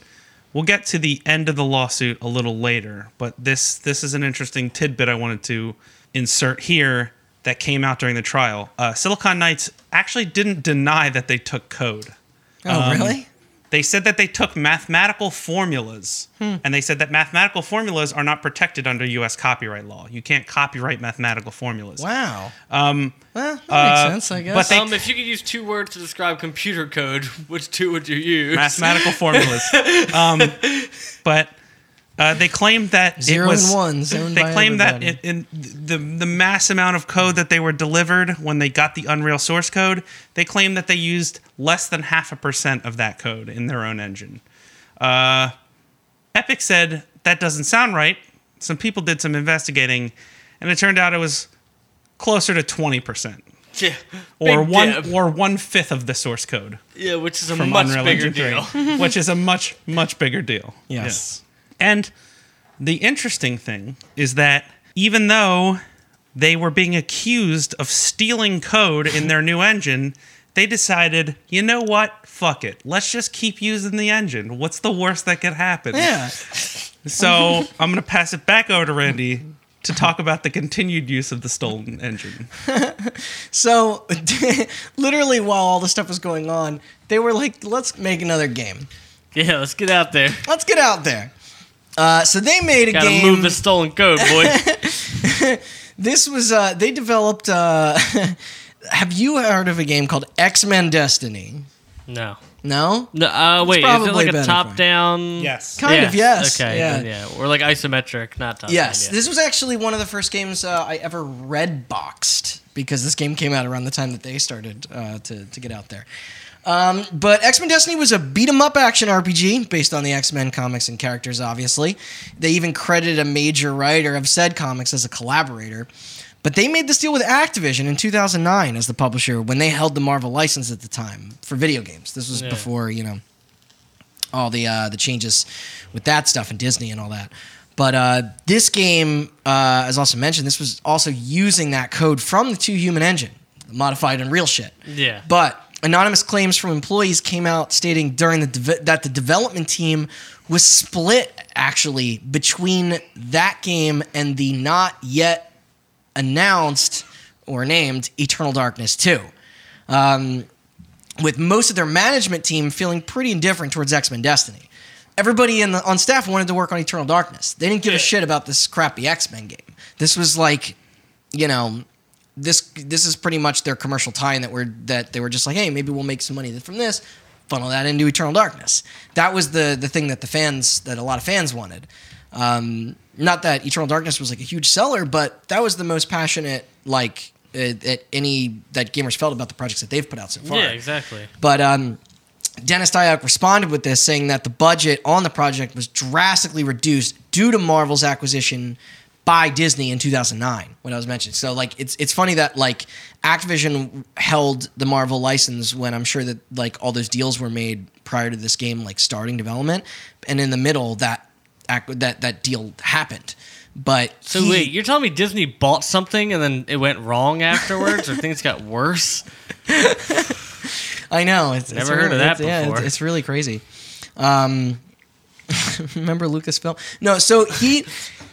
we'll get to the end of the lawsuit a little later. But this this is an interesting tidbit I wanted to insert here that came out during the trial. Uh, Silicon Knights actually didn't deny that they took code. Oh Um, really? They said that they took mathematical formulas, and they said that mathematical formulas are not protected under U.S. copyright law. You can't copyright mathematical formulas. Wow. Um. Well, that makes sense, I guess. but they- Um, if you could use two words to describe computer code, which two would you use? Mathematical formulas. Um, but uh, they claimed that Zero it was, and ones owned They by claimed that everybody. in, in the the mass amount of code that they were delivered when they got the Unreal source code, they claimed that they used less than half a percent of that code in their own engine. Uh, Epic said that doesn't sound right. Some people did some investigating, and it turned out it was closer to twenty percent, Yeah. or one dip. or one fifth of the source code Yeah, which is a much Unreal bigger Engine deal. which is a much much bigger deal. Yes. And the interesting thing is that even though they were being accused of stealing code in their new engine, they decided, you know what? Fuck it. Let's just keep using the engine. What's the worst that could happen? yeah. So I'm going to pass it back over to Randy to talk about the continued use of the stolen engine. So, literally, while all this stuff was going on, they were like, "Let's make another game. yeah, let's get out there. Let's get out there." Uh, so they made a Gotta game. move the stolen code, boy. this was uh, they developed. Uh, have you heard of a game called X Men Destiny? no. No. No, uh, wait, is it like a top-down? Yes. Kind of, yes. Okay, Yeah. then yeah. Or like isometric, not top Yes, down. Yeah. this was actually one of the first games uh, I ever red boxed because this game came out around the time that they started uh, to to get out there. Um, but X Men Destiny was a beat 'em up action RPG based on the X Men comics and characters. Obviously, they even credited a major writer of said comics as a collaborator. But they made this deal with Activision in 2009 as the publisher when they held the Marvel license at the time for video games. This was Yeah. before you know all the uh, the changes with that stuff and Disney and all that. But uh, this game, uh, as also mentioned, this was also using that code from the Too Human engine, the modified Unreal shit. Yeah. But anonymous claims from employees came out stating during the deve- that the development team was split actually between that game and the not yet announced or named Eternal Darkness 2. Um, with most of their management team feeling pretty indifferent towards X Men Destiny. Everybody in the, on staff wanted to work on Eternal Darkness. They didn't give a shit about this crappy X Men game. This was like, you know, this this is pretty much their commercial tie-in that were that they were just like, hey, maybe we'll make some money from this, funnel that into Eternal Darkness. That was the the thing that the fans that a lot of fans wanted. Um, not that Eternal Darkness was like a huge seller, but that was the most passionate like uh, that any that gamers felt about the projects that they've put out so far. Yeah, exactly. But um, Denis Dyack responded with this, saying that the budget on the project was drastically reduced due to Marvel's acquisition by Disney in 2009, when I was mentioned. So like, it's it's funny that like Activision held the Marvel license when I'm sure that like all those deals were made prior to this game like starting development, and in the middle that that that deal happened. But So he- wait, you're telling me Disney bought something and then it went wrong afterwards, or things got worse? I know. It's, Never it's heard of that it's- yeah, before. it's, it's really crazy. Um, remember Lucasfilm? No. So he,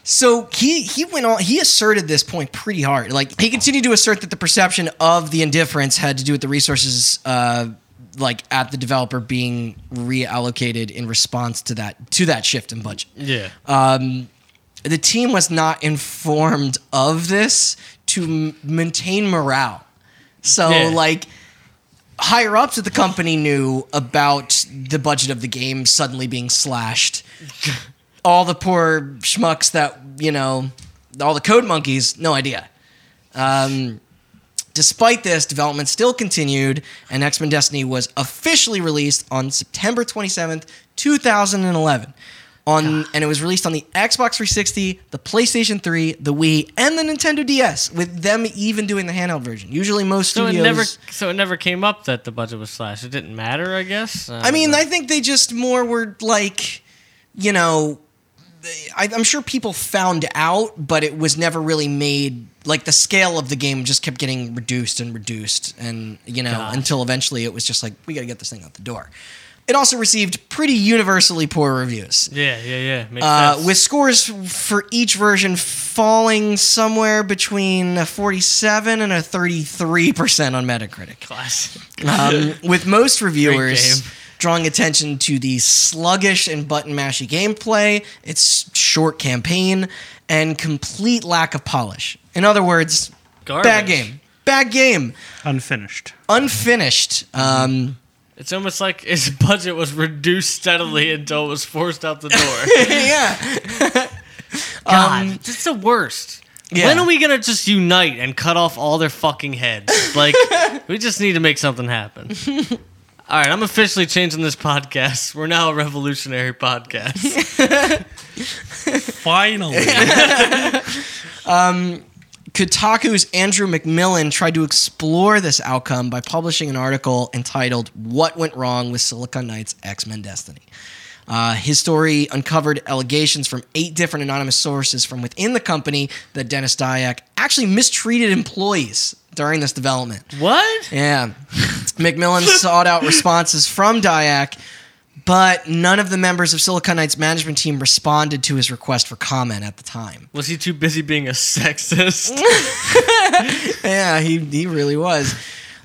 so he he went on. He asserted this point pretty hard. Like he continued to assert that the perception of the indifference had to do with the resources. Uh, like at the developer being reallocated in response to that to that shift in budget Yeah. um, the team was not informed of this to m- maintain morale. So, Yeah. like, higher ups at the company knew about the budget of the game suddenly being slashed. all the poor schmucks that, you know, all the code monkeys, no idea. Um, Despite this, development still continued, and X Men Destiny was officially released on September 27th, 2011. On, and it was released on the Xbox 360, the PlayStation 3, the Wii, and the Nintendo DS, with them even doing the handheld version. Usually, most so it never, so it never came up that the budget was slashed. It didn't matter, I guess. I mean, I think they just more were like, you know, I, I'm sure people found out, but it was never really made. Like the scale of the game just kept getting reduced and reduced, and you know, Gosh. until eventually it was just like we got to get this thing out the door. It also received pretty universally poor reviews. yeah, yeah, yeah. Uh, with scores for each version falling somewhere between a 47 and a 33% on Metacritic classic. um, with most reviewers. Drawing attention to the sluggish and button mashy gameplay, its short campaign, and complete lack of polish. In other words, Garbage. bad game. Bad game. Unfinished. Unfinished. Um, It's almost like his budget was reduced steadily until it was forced out the door. yeah. God, it's the worst. yeah. When are we gonna just unite and cut off all their fucking heads? Like, we just need to make something happen. All right, I'm officially changing this podcast. We're now a revolutionary podcast. Finally. Kotaku's Andrew McMillen tried to explore this outcome by publishing an article entitled What Went Wrong with Silicon Knights X Men Destiny. Uh, his story uncovered allegations from eight different anonymous sources from within the company that Denis Dyack actually mistreated employees during this development. what? Yeah. McMillen sought out responses from Dyack, but none of the members of Silicon Knights management team responded to his request for comment at the time. Was he too busy being a sexist? yeah, he he really was.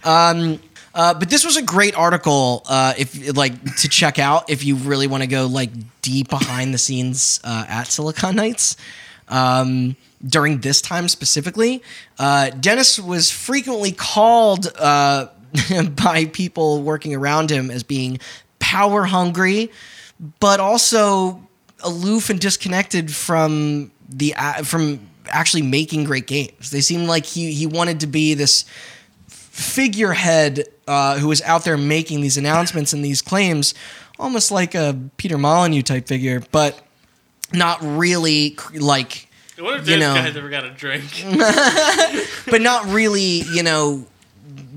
Um, uh, but this was a great article, uh, if like to check out if you really want to go like deep behind the scenes uh, at Silicon Knights. Um, during this time specifically, uh, Denis was frequently called uh, by people working around him as being power hungry, but also aloof and disconnected from the from actually making great games. They seemed like he he wanted to be this figurehead uh, who was out there making these announcements and these claims, almost like a Peter Molyneux type figure, but not really like, what if You know. guys ever got a drink? but not really, you know,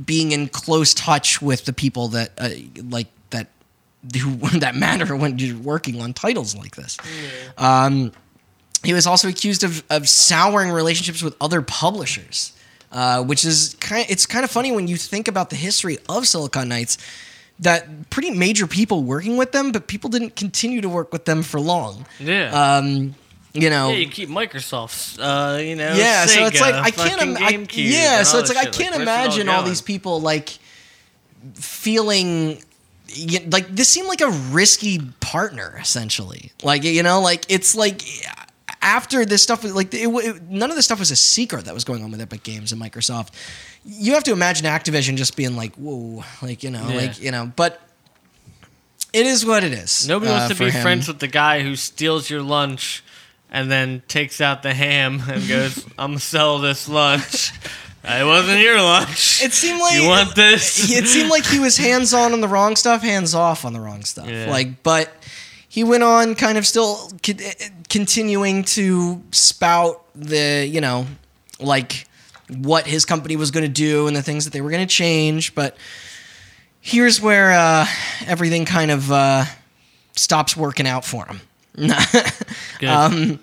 being in close touch with the people that uh, like that who that matter when you're working on titles like this. Um, he was also accused of, of souring relationships with other publishers, uh, which is kind. it's kind of funny when you think about the history of Silicon Knights. That pretty major people working with them, but people didn't continue to work with them for long. Yeah. Um, you know, yeah, you keep Microsoft's, uh, you know. yeah, so it's like I can't. Im- I, yeah, so it's like I can't where's it all imagine all these people like feeling like this seemed like a risky partner essentially. Like you know, like it's like after this stuff, like it, it, none of this stuff was a secret that was going on with Epic Games and Microsoft. You have to imagine Activision just being like, whoa, like you know, Yeah. like you know, but. It is what it is. Nobody uh, wants to be him. friends with the guy who steals your lunch and then takes out the ham and goes, "I'm gonna sell this lunch." it wasn't your lunch. It seemed like you want this? it seemed like he was hands on on the wrong stuff, hands off on the wrong stuff. Yeah. Like, but he went on, kind of still continuing to spout the, you know, like what his company was going to do and the things that they were going to change. But here's where uh, everything kind of uh, stops working out for him. Good. Um,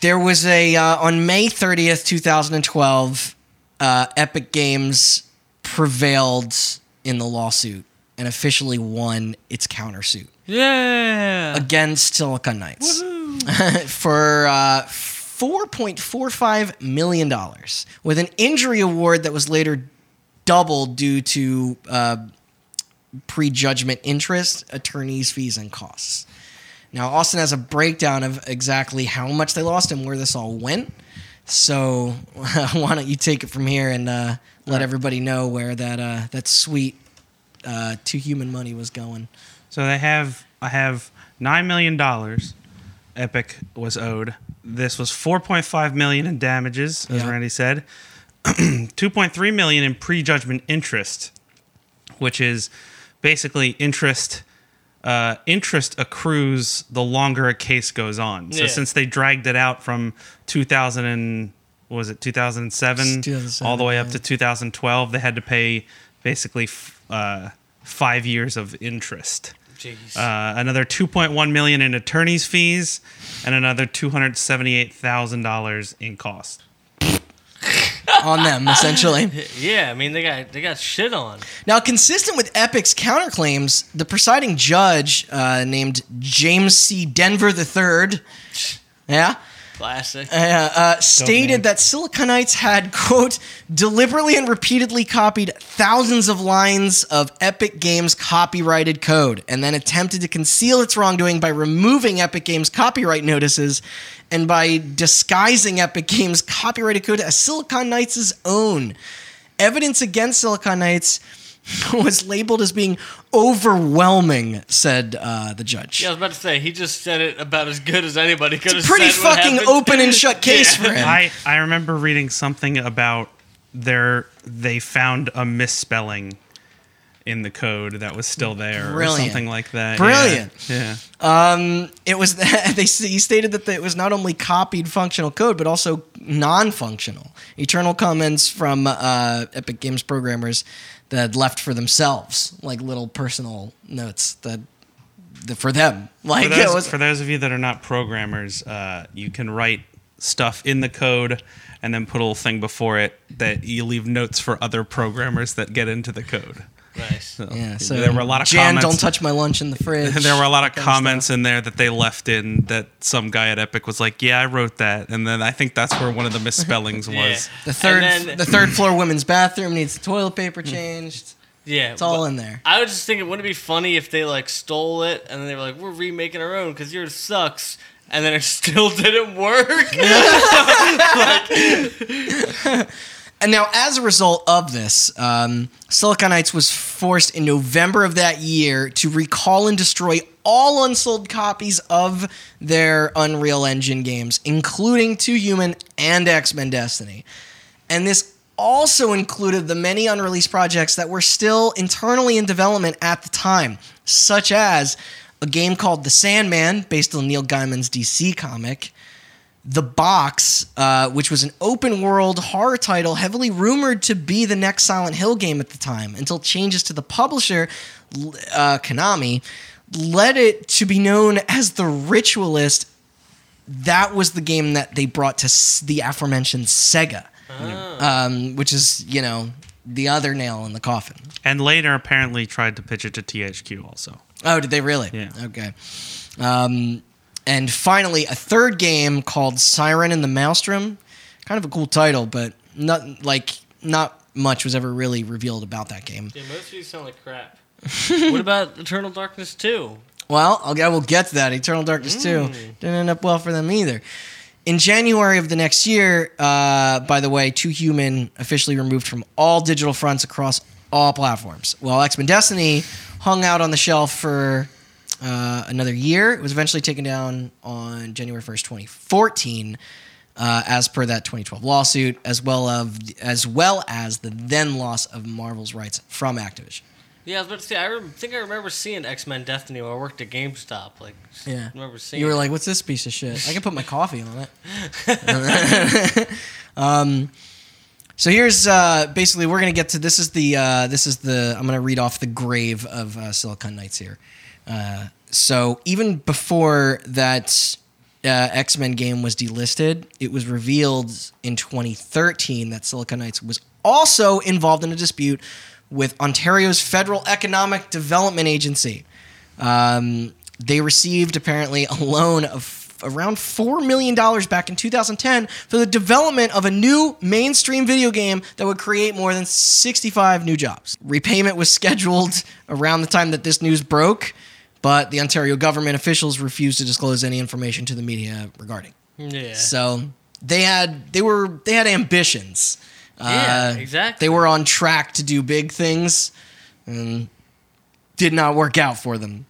there was a uh, on May 30th, 2012, uh, Epic Games prevailed in the lawsuit and officially won its countersuit yeah. against Silicon Knights for uh, 4.45 million dollars, with an injury award that was later doubled due to uh, prejudgment interest, attorneys' fees, and costs. Now, Austin has a breakdown of exactly how much they lost and where this all went. So, why don't you take it from here and uh, let everybody know where that uh, that sweet uh, Too Human money was going? So they have I have nine million dollars. Epic was owed. This was four point five million in damages, as Yeah. Randy said. Two point three million in prejudgment interest, which is basically interest. Uh, interest accrues the longer a case goes on. So Yeah. since they dragged it out from 2000 and what was it 2007, 2007, all the way up yeah. to 2012, they had to pay basically f- uh, five years of interest uh, another 2.1 million in attorney's fees and another 278,000 dollars in cost. On them, essentially. yeah, I mean they got they got shit on. Now, consistent with Epic's counterclaims, the presiding judge, uh, named James C. Dever III, yeah, Classic. uh, uh, stated man. that Silicon Knights had, quote, deliberately and repeatedly copied thousands of lines of Epic Games copyrighted code and then attempted to conceal its wrongdoing by removing Epic Games copyright notices and by disguising Epic Games copyrighted code as Silicon Knights' own. Evidence against Silicon Knights was labeled as being overwhelming, said uh, the judge. Yeah, I was about to say he just said it about as good as anybody could It's have. Pretty said what fucking open and shut case Yeah. for him. I, I remember reading something about their they found a misspelling in the code that was still there or something like that. Brilliant. Yeah. yeah. Um, it was that they he stated that it was not only copied functional code but also non-functional eternal comments from uh, Epic Games programmers that left for themselves, like little personal notes that, for them. Like For it those, was for those of you that are not programmers, uh, you can write stuff in the code and then put a little thing before it that you leave notes for other programmers that get into the code. Nice. So, yeah. So there were a lot of Jan, comments. don't touch my lunch in the fridge. there were a lot of that kind comments in there that they left in that some guy at Epic was like, "Yeah, I wrote that," and then I think that's where one of the misspellings was. Yeah. The third, then- the third floor women's bathroom needs the toilet paper hmm. changed. Yeah, It's all in there. I was just thinking, wouldn't it be funny if they like stole it and then they were like, "We're remaking our own because yours sucks," and then it still didn't work. And now, as a result of this, um, Silicon Knights was forced in November of that year to recall and destroy all unsold copies of their Unreal Engine games, including Too Human and X Men Destiny. And this also included the many unreleased projects that were still internally in development at the time, such as a game called The Sandman, based on Neil Gaiman's DC comic. The Box, uh, which was an open world horror title heavily rumored to be the next Silent Hill game at the time, until changes to the publisher, uh, Konami, led it to be known as The Ritualist. That was the game that they brought to s- the aforementioned Sega, um, which is, you know, the other nail in the coffin. And later, apparently, tried to pitch it to THQ also. Oh, did they really? Yeah. Okay. Um, and finally, a third game called Siren and the Maelstrom. Kind of a cool title, but not like not much was ever really revealed about that game. yeah, most of these sound like crap. what about Eternal Darkness 2? Well, I'll, I will get to that. Eternal Darkness 2 didn't end up well for them either. In January of the next year, uh, by the way, Too Human officially removed from all digital fronts across all platforms. While X Men Destiny hung out on the shelf for uh, another year. It was eventually taken down on January 1st, 2014, uh, as per that 2012 lawsuit, as well of as well as the then loss of Marvel's rights from Activision. Yeah, I was about to say. I rem- think I remember seeing X Men Destiny when I worked at GameStop. Like, Yeah. Remember seeing. You were it. like, "What's this piece of shit?" I can put my coffee on it. um, so here's uh, basically we're gonna get to this is the uh, this is the I'm gonna read off the grave of uh, Silicon Knights here. So even before that uh, X Men game was delisted, it was revealed in 2013 that Silicon Knights was also involved in a dispute with Ontario's Federal Economic Development Agency. Um, they received apparently a loan of around $4 million back in 2010 for the development of a new mainstream video game that would create more than 65 new jobs. Repayment was scheduled around the time that this news broke, but the Ontario government officials refused to disclose any information to the media regarding. yeah. So they had they were they had ambitions. Yeah, Uh, exactly. They were on track to do big things, and did not work out for them.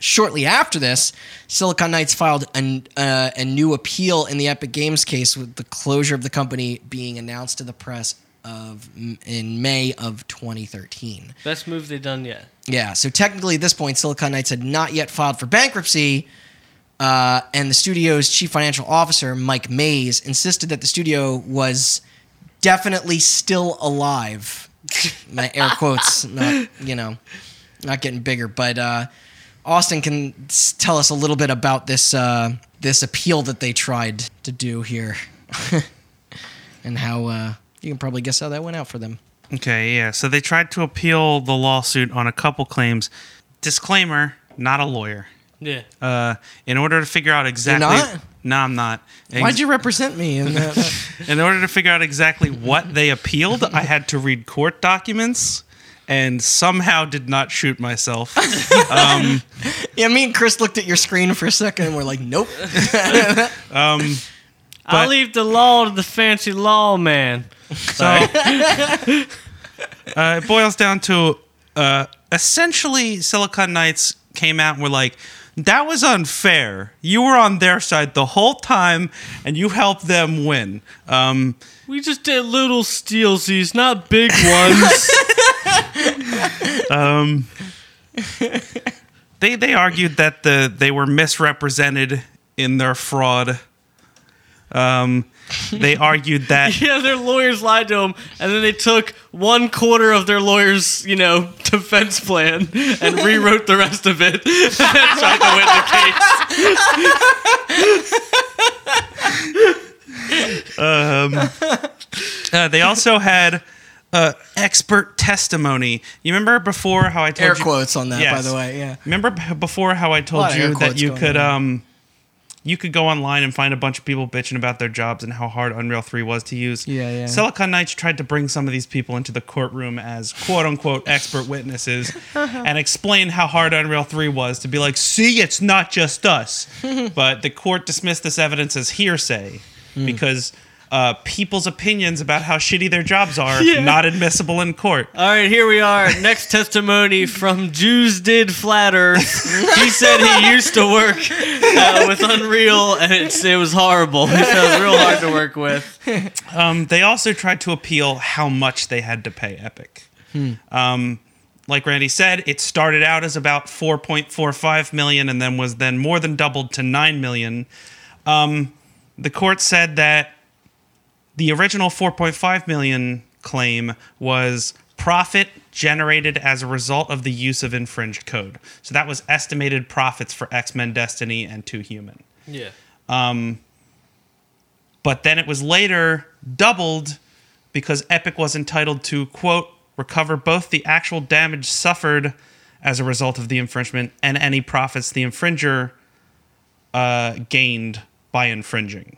Shortly after this, Silicon Knights filed a, uh, a new appeal in the Epic Games case, with the closure of the company being announced to the press of in May of 2013. Best move they've done yet. Yeah, so technically at this point, Silicon Knights had not yet filed for bankruptcy, uh, and the studio's chief financial officer, Mike Mays, insisted that the studio was definitely still alive. My air quotes, not you know, not getting bigger, but uh, Austin can s- tell us a little bit about this uh, this appeal that they tried to do here, and how uh, you can probably guess how that went out for them. Okay, yeah. So they tried to appeal the lawsuit on a couple claims. Disclaimer: not a lawyer. Yeah. Uh, in order to figure out exactly. not? No, I'm not. Ex- Why'd you represent me? In that? In order to figure out exactly what they appealed, I had to read court documents, and somehow did not shoot myself. Yeah, me and Chris looked at your screen for a second and we're like, nope. I'll But- leave the law to the fancy lawman. So uh, it boils down to uh, essentially Silicon Knights came out and were like, that was unfair. You were on their side the whole time, and you helped them win. Um, We just did little steelsies, not big ones. they they argued that the they were misrepresented in their fraud. Um, they argued that yeah, their lawyers lied to them, and then they took one quarter of their lawyer's, you know, defense plan and rewrote the rest of it and tried to win the case. uh, they also had uh, expert testimony. You remember before how I told Air you quotes on that, by the way. Yeah. Remember before how I told you that you could on. um you could go online and find a bunch of people bitching about their jobs and how hard Unreal 3 was to use. Yeah, yeah. Silicon Knights tried to bring some of these people into the courtroom as quote unquote expert witnesses and explain how hard Unreal 3 was to be like, see, it's not just us. but the court dismissed this evidence as hearsay Hmm. because uh, people's opinions about how shitty their jobs are Yeah. not admissible in court. All right, here we are. Next testimony from Jews did flat Earth. He said he used to work uh, with Unreal, and it's, it was horrible. It was real hard to work with. Um, they also tried to appeal how much they had to pay Epic. Um, like Randy said, it started out as about 4.45 million and then was then more than doubled to 9 million. Um, the court said that the original 4.5 million claim was profit generated as a result of the use of infringed code. So that was estimated profits for X-Men Destiny and Too Human Yeah. but then it was later doubled because Epic was entitled to, quote, recover both the actual damage suffered as a result of the infringement and any profits the infringer uh, gained by infringing.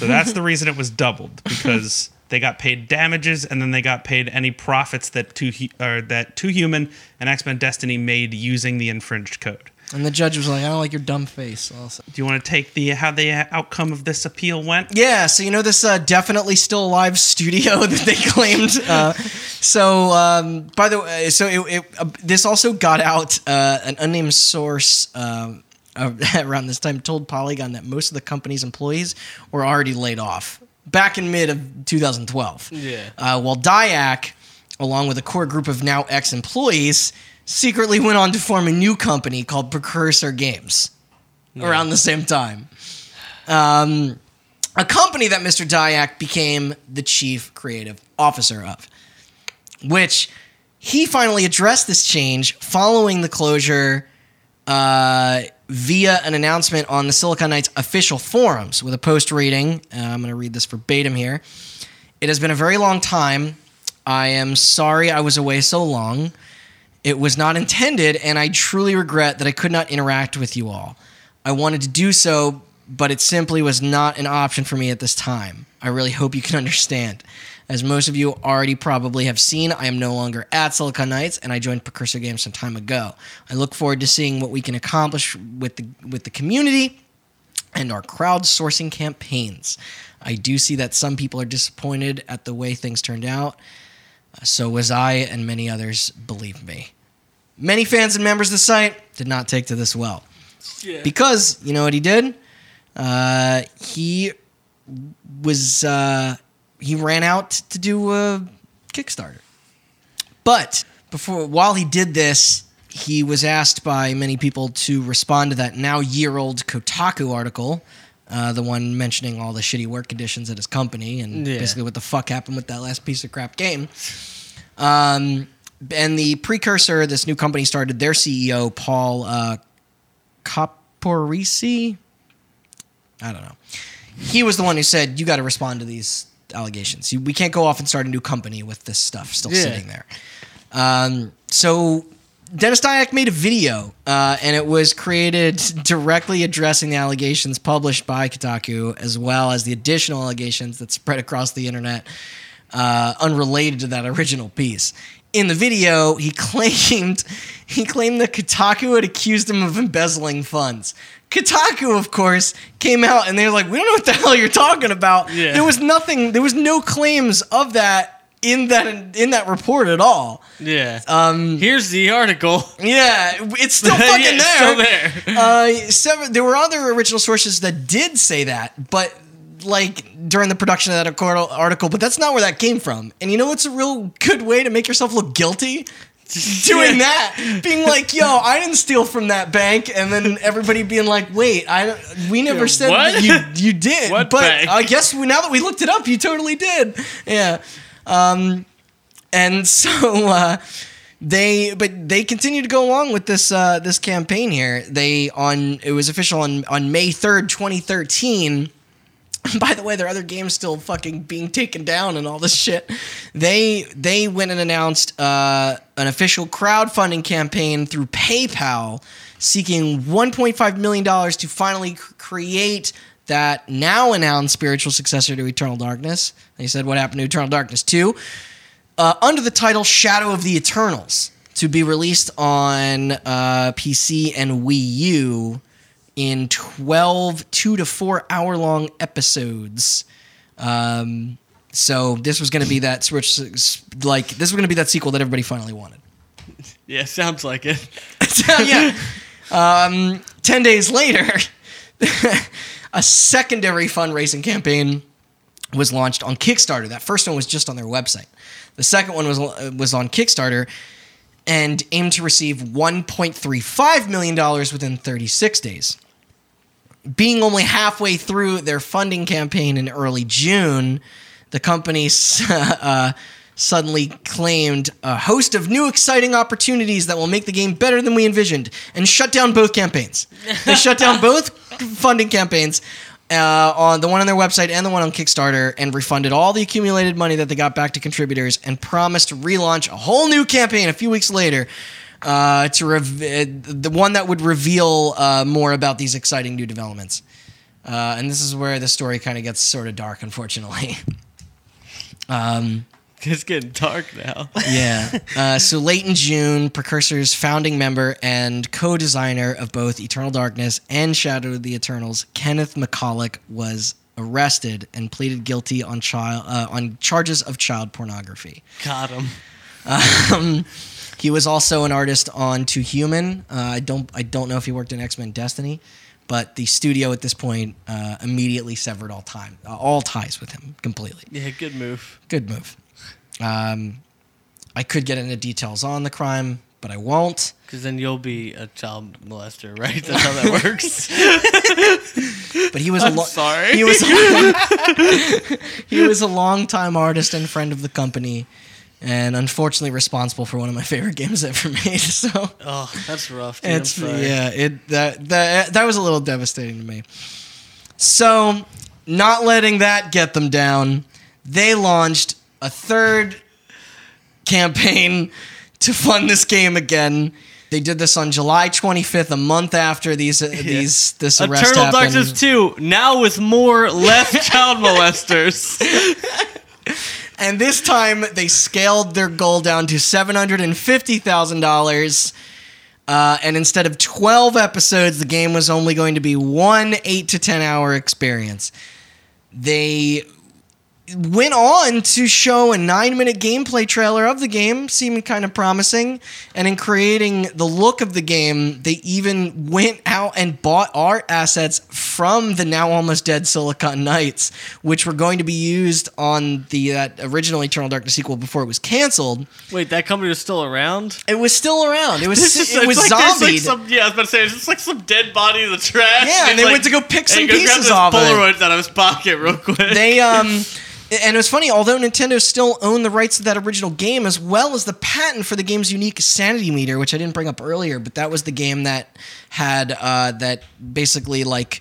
So that's the reason it was doubled because they got paid damages and then they got paid any profits that two or that Too Human and X Men Destiny made using the infringed code. And the judge was like, I don't like your dumb face. Also. Do you want to take the how the outcome of this appeal went? Yeah, so you know this uh, definitely still alive studio that they claimed uh, so, um, by the way, so it, it uh, this also got out. Uh, an unnamed source um, uh, around this time told Polygon that most of the company's employees were already laid off back in mid of 2012. Yeah. Uh, while Dyack, along with a core group of now ex-employees, secretly went on to form a new company called Precursor Games around the same time. Um, a company that Mr. Dyack became the chief creative officer of, which he finally addressed this change following the closure uh, via an announcement on the Silicon Knights official forums with a post reading. Uh, I'm going to read this verbatim here. It has been a very long time. I am sorry I was away so long. It was not intended, and I truly regret that I could not interact with you all. I wanted to do so, but it simply was not an option for me at this time. I really hope you can understand. As most of you already probably have seen, I am no longer at Silicon Knights, and I joined Precursor Games some time ago. I look forward to seeing what we can accomplish with the with the community and our crowdsourcing campaigns. I do see that some people are disappointed at the way things turned out. So was I, and many others, believe me. Many fans and members of the site did not take to this well. Yeah. Because, you know what he did? Uh, he was, uh, he ran out to do a Kickstarter. But before, while he did this, he was asked by many people to respond to that now year old Kotaku article, uh, the one mentioning all the shitty work conditions at his company and Yeah. basically what the fuck happened with that last piece of crap game. Um, and the precursor, this new company started, their CEO, Paul uh, Caporisi, I don't know. He was the one who said, you got to respond to these allegations. You, we can't go off and start a new company with this stuff still Yeah. sitting there. Um, so Denis Dyack made a video, uh, and it was created directly addressing the allegations published by Kotaku, as well as the additional allegations that spread across the internet, uh, unrelated to that original piece. In the video, he claimed he claimed that Kotaku had accused him of embezzling funds. Kotaku, of course, came out and they were like, "We don't know what the hell you're talking about." Yeah. There was nothing. There was no claims of that in that in that report at all. Yeah. Um, Here's the article. yeah, it's still Yeah, fucking it's there. still there. Uh, seven, there were other original sources that did say that, but like during the production of that article, but that's not where that came from. And you know what's a real good way to make yourself look guilty? Doing that, being like, "Yo, I didn't steal from that bank," and then everybody being like, "Wait, I we never Yeah, said what? that you you did." What but bank? I guess we, now that we looked it up, you totally did. Yeah. Um, and so uh, they but they continue to go along with this uh, this campaign here. They on it was official on on May third, twenty thirteen. By the way, there are other games still fucking being taken down and all this shit. They they went and announced uh, an official crowdfunding campaign through PayPal, seeking 1.5 million dollars to finally create that now announced spiritual successor to Eternal Darkness. They said what happened to Eternal Darkness 2 uh, under the title Shadow of the Eternals to be released on uh, PC and Wii U in 12 two to four hour long episodes. Um, so this was going to be that switch, like this was going to be that sequel that everybody finally wanted. Yeah, sounds like it. Yeah. Um, 10 days later, a secondary fundraising campaign was launched on Kickstarter. That first one was just on their website. The second one was uh, was on Kickstarter and aimed to receive 1.35 million dollars within 36 days. Being only halfway through their funding campaign in early June, the company uh, suddenly claimed a host of new exciting opportunities that will make the game better than we envisioned and shut down both campaigns. They shut down both funding campaigns. Uh, on the one on their website and the one on Kickstarter, and refunded all the accumulated money that they got back to contributors, and promised to relaunch a whole new campaign a few weeks later uh, to rev- the one that would reveal uh, more about these exciting new developments. Uh, and this is where the story kind of gets sort of dark, unfortunately. um, It's getting dark now. yeah. Uh, so late in June, Precursor's founding member and co-designer of both Eternal Darkness and Shadow of the Eternals, Kenneth McCulloch, was arrested and pleaded guilty on child uh, on charges of child pornography. Got him. Um, he was also an artist on Too Human. Uh, I don't I don't know if he worked in X Men Destiny, but the studio at this point uh, immediately severed all time uh, all ties with him completely. Yeah, good move. Good move. Um, I could get into details on the crime, but I won't. Because then you'll be a child molester, right? That's how that works. But he was a I'm lo- sorry. He was a, he was a longtime artist and friend of the company, and unfortunately responsible for one of my favorite games ever made. So oh, that's rough. Dude. It's yeah, it that that that was a little devastating to me. So, not letting that get them down, they launched a third campaign to fund this game again. They did this on July 25th, a month after these uh, these this arrest Eternal happened. Darkness 2, now with more less child molesters. And this time they scaled their goal down to seven hundred and fifty thousand dollars. Uh, and instead of twelve episodes, the game was only going to be one eight to ten hour experience. They went on to show a nine minute gameplay trailer of the game, seeming kind of promising. And in creating the look of the game, they even went out and bought art assets from the now almost dead Silicon Knights, which were going to be used on the uh, original Eternal Darkness sequel before it was canceled. Wait, that company was still around? It was still around. It was just- it was like, like some, yeah, I was about to say, it's just like some dead body in the trash. Yeah, and they like, went to go pick some hey, go grab pieces off of it. Polaroids out of his pocket real quick. they um and it was funny although nintendo still owned the rights to that original game as well as the patent for the game's unique sanity meter which i didn't bring up earlier but that was the game that had uh that basically like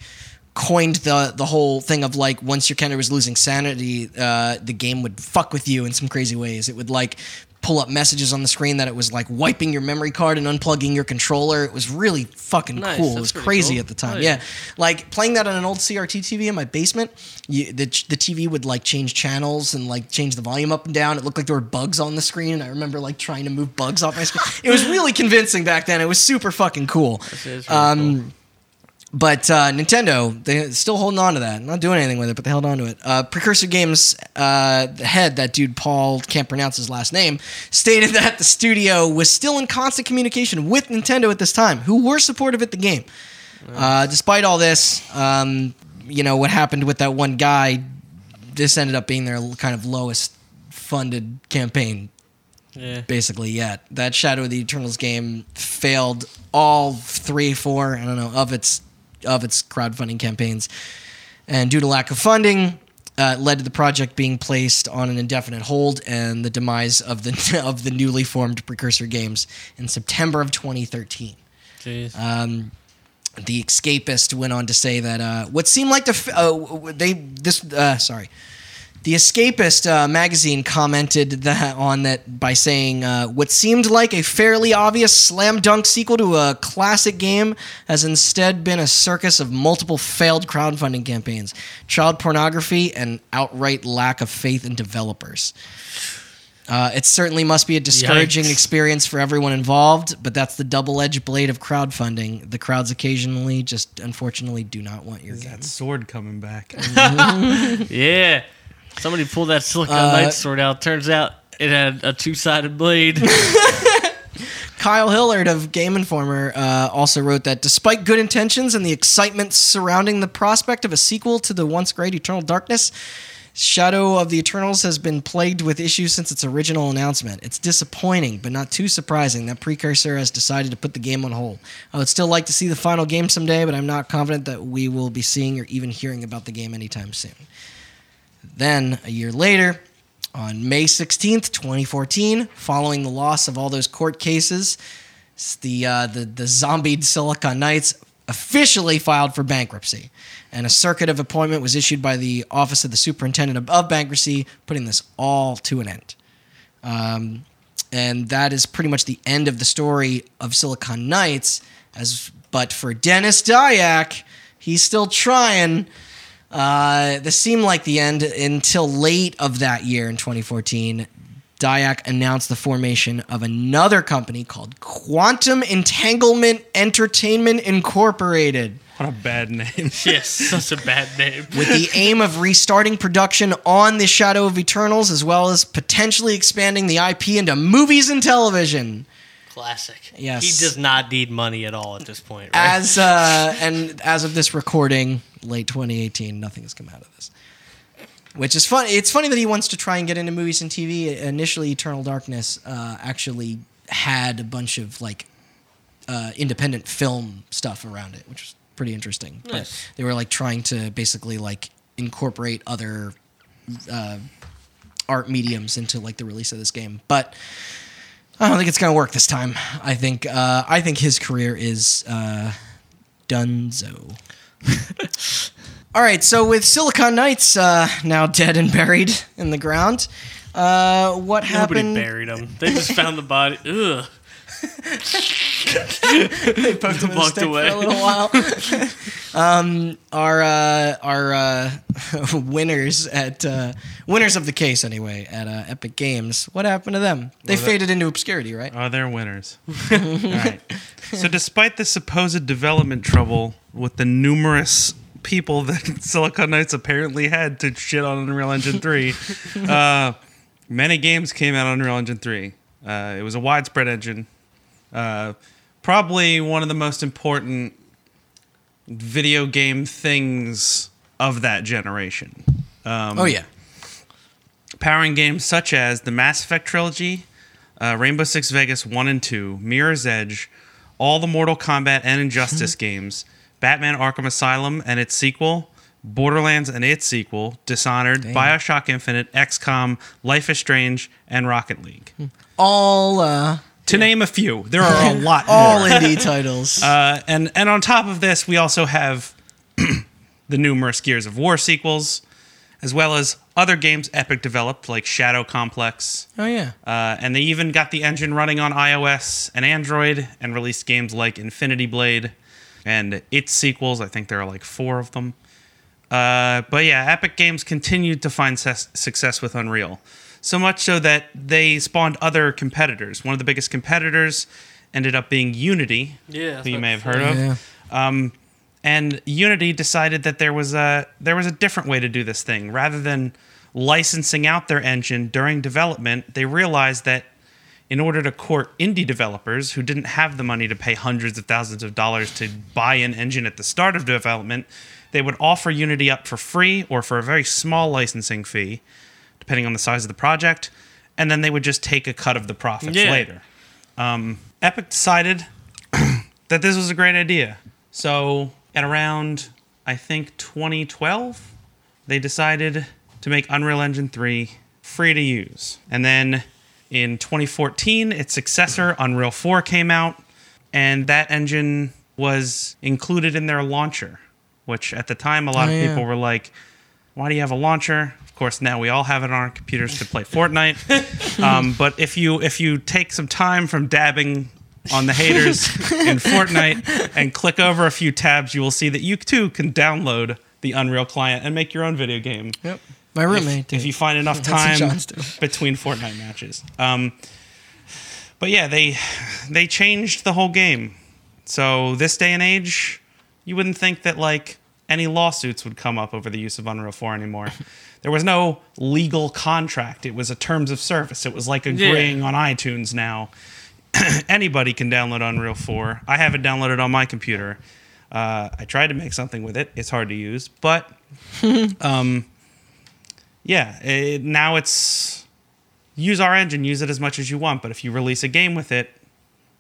coined the the whole thing of like once your character was losing sanity uh the game would fuck with you in some crazy ways. It would like pull up messages on the screen that it was like wiping your memory card and unplugging your controller it was really fucking Nice, cool it was crazy cool. at the time Oh, yeah yeah. like playing that on an old CRT TV in my basement, you, the the TV would like change channels and like change the volume up and down. It looked like there were bugs on the screen, and I remember like trying to move bugs off my screen. It was really convincing back then. It was super fucking cool. really Um, But uh, Nintendo, they still holding on to that. Not doing anything with it, but they held on to it. Uh, Precursor Games, uh, the head, that dude Paul can't pronounce his last name, stated that the studio was still in constant communication with Nintendo at this time, who were supportive of the game. Uh, despite all this, um, you know what happened with that one guy. This ended up being their kind of lowest funded campaign yeah. basically yet. That Shadow of the Eternals game failed all three, four, I don't know, of its of its crowdfunding campaigns, and due to lack of funding. Uh, led to the project being placed on an indefinite hold and the demise of the of the newly formed Precursor Games in September of 2013. Jeez. Um, the Escapist went on to say that uh, what seemed like the uh, they this uh, sorry, the Escapist uh, magazine commented that on that by saying uh, what seemed like a fairly obvious slam dunk sequel to a classic game has instead been a circus of multiple failed crowdfunding campaigns, child pornography, and outright lack of faith in developers. Uh, it certainly must be a discouraging Yikes. experience for everyone involved, but that's the double-edged blade of crowdfunding. The crowds occasionally just unfortunately do not want your game. That sword coming back. Yeah. Somebody pulled that Silicon Uh, sword out. Turns out it had a two sided blade. Kyle Hilliard of Game Informer uh, also wrote that despite good intentions and the excitement surrounding the prospect of a sequel to the once great Eternal Darkness, Shadow of the Eternals has been plagued with issues since its original announcement. It's disappointing, but not too surprising that Precursor has decided to put the game on hold. I would still like to see the final game someday, but I'm not confident that we will be seeing or even hearing about the game anytime soon. Then, a year later, on May 16th, 2014, following the loss of all those court cases, the, uh, the, the zombied Silicon Knights officially filed for bankruptcy. And a circuit of appointment was issued by the Office of the Superintendent of- Bankruptcy, putting this all to an end. Um, and that is pretty much the end of the story of Silicon Knights. As but for Denis Dyack, he's still trying. Uh, this seemed like the end until late of that year in 2014. Dyack announced the formation of another company called Quantum Entanglement Entertainment Incorporated. What a bad name. Yes, such a bad name. with the aim of restarting production on the Shadow of Eternals, as well as potentially expanding the IP into movies and television. Classic. Yes. He does not need money at all at this point, right? As uh, and as of this recording, late 2018, nothing has come out of this. Which is funny. It's funny that he wants to try and get into movies and TV. Initially, Eternal Darkness uh, actually had a bunch of like uh, independent film stuff around it, which was pretty interesting. Nice. But they were like trying to basically like incorporate other uh, art mediums into like the release of this game. But I don't think it's gonna work this time. I think uh, I think his career is uh, Dunzo. All right, so with Silicon Knights uh, now dead and buried in the ground, uh, what happened? Nobody happened? buried him. They just found the body. Ugh. they poked him in the stick away. for a little while. um, our uh, our uh, winners at uh, winners of the case anyway at uh, Epic Games. What happened to them? They Well, that- faded into obscurity, right? Oh, they're winners. All right. So, despite the supposed development trouble with the numerous people that Silicon Knights apparently had to shit on Unreal Engine 3, uh, many games came out on Unreal Engine 3. Uh, it was a widespread engine. Uh, probably one of the most important video game things of that generation. Um, oh yeah. powering games such as the Mass Effect trilogy, uh, Rainbow Six Vegas 1 and 2, Mirror's Edge, all the Mortal Kombat and Injustice games, Batman Arkham Asylum and its sequel, Borderlands and its sequel, Dishonored, Bioshock Infinite, XCOM, Life is Strange, and Rocket League. All uh, To name a few, there are a lot all more. indie titles. Uh, and and on top of this, we also have the numerous Gears of War sequels, as well as other games Epic developed, like Shadow Complex. oh yeah. Uh, and they even got the engine running on iOS and Android, and released games like Infinity Blade and its sequels. I think there are like four of them. Uh, but yeah, Epic Games continued to find ses- success with Unreal. So much so that they spawned other competitors. One of the biggest competitors ended up being Unity, Yeah, who you may have heard of. Yeah. Um, and Unity decided that there was a there was a different way to do this thing. Rather than licensing out their engine during development, they realized that in order to court indie developers who didn't have the money to pay hundreds of thousands of dollars to buy an engine at the start of development, they would offer Unity up for free or for a very small licensing fee, depending on the size of the project, and then they would just take a cut of the profits Yeah. later. Um, Epic decided that this was a great idea. So at around, I think 2012, they decided to make Unreal Engine 3 free to use. And then in 2014, its successor, Unreal 4, came out, and that engine was included in their launcher, which at the time a lot Oh, of yeah. people were like, why do you have a launcher? Of course, now we all have it on our computers to play Fortnite. um, but if you if you take some time from dabbing on the haters in Fortnite and click over a few tabs, you will see that you too can download the Unreal client and make your own video game. Yep. My roommate. If, did. if you find enough time between Fortnite matches. Um, but yeah, they they changed the whole game. So this day and age, you wouldn't think that like any lawsuits would come up over the use of Unreal 4 anymore. there was no legal contract. It was a terms of service. It was like agreeing on iTunes now. Anybody can download Unreal 4. I have it downloaded on my computer. Uh, I tried to make something with it. It's hard to use, but um, yeah, it, now it's use our engine, use it as much as you want. But if you release a game with it,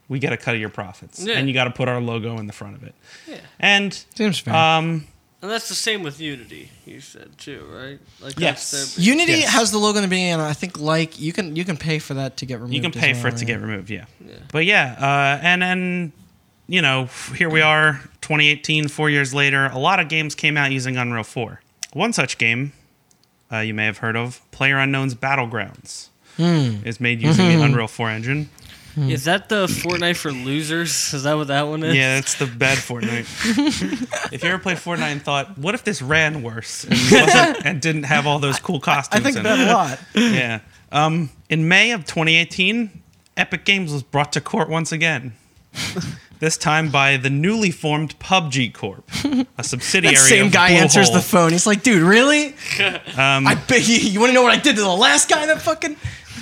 we get a cut of your profits, Yeah. and you got to put our logo in the front of it. Yeah. And Seems fair. um, And that's the same with Unity, you said too, right? Like Yes. that's Unity yes. has the logo in the beginning, and I think like you can you can pay for that to get removed. you can pay well, for it to get removed. Yeah. Yeah. But yeah, uh, and and you know, here we are, 2018, four years later. A lot of games came out using Unreal 4. One such game uh, you may have heard of, Player Unknown's Battlegrounds, is made using the Unreal 4 engine. Is that the Fortnite for losers? Is that what that one is? Yeah, that's the bad Fortnite. if you ever played Fortnite and thought, what if this ran worse and, wasn't, and didn't have all those cool costumes? I costumes think in that it? a lot. Yeah. Um, in May of 2018, Epic Games was brought to court once again This time by the newly formed PUBG Corp, a subsidiary. That same of guy answers the phone. He's like, dude, really? Um, I bet you, you want to know what I did to the last guy that fucking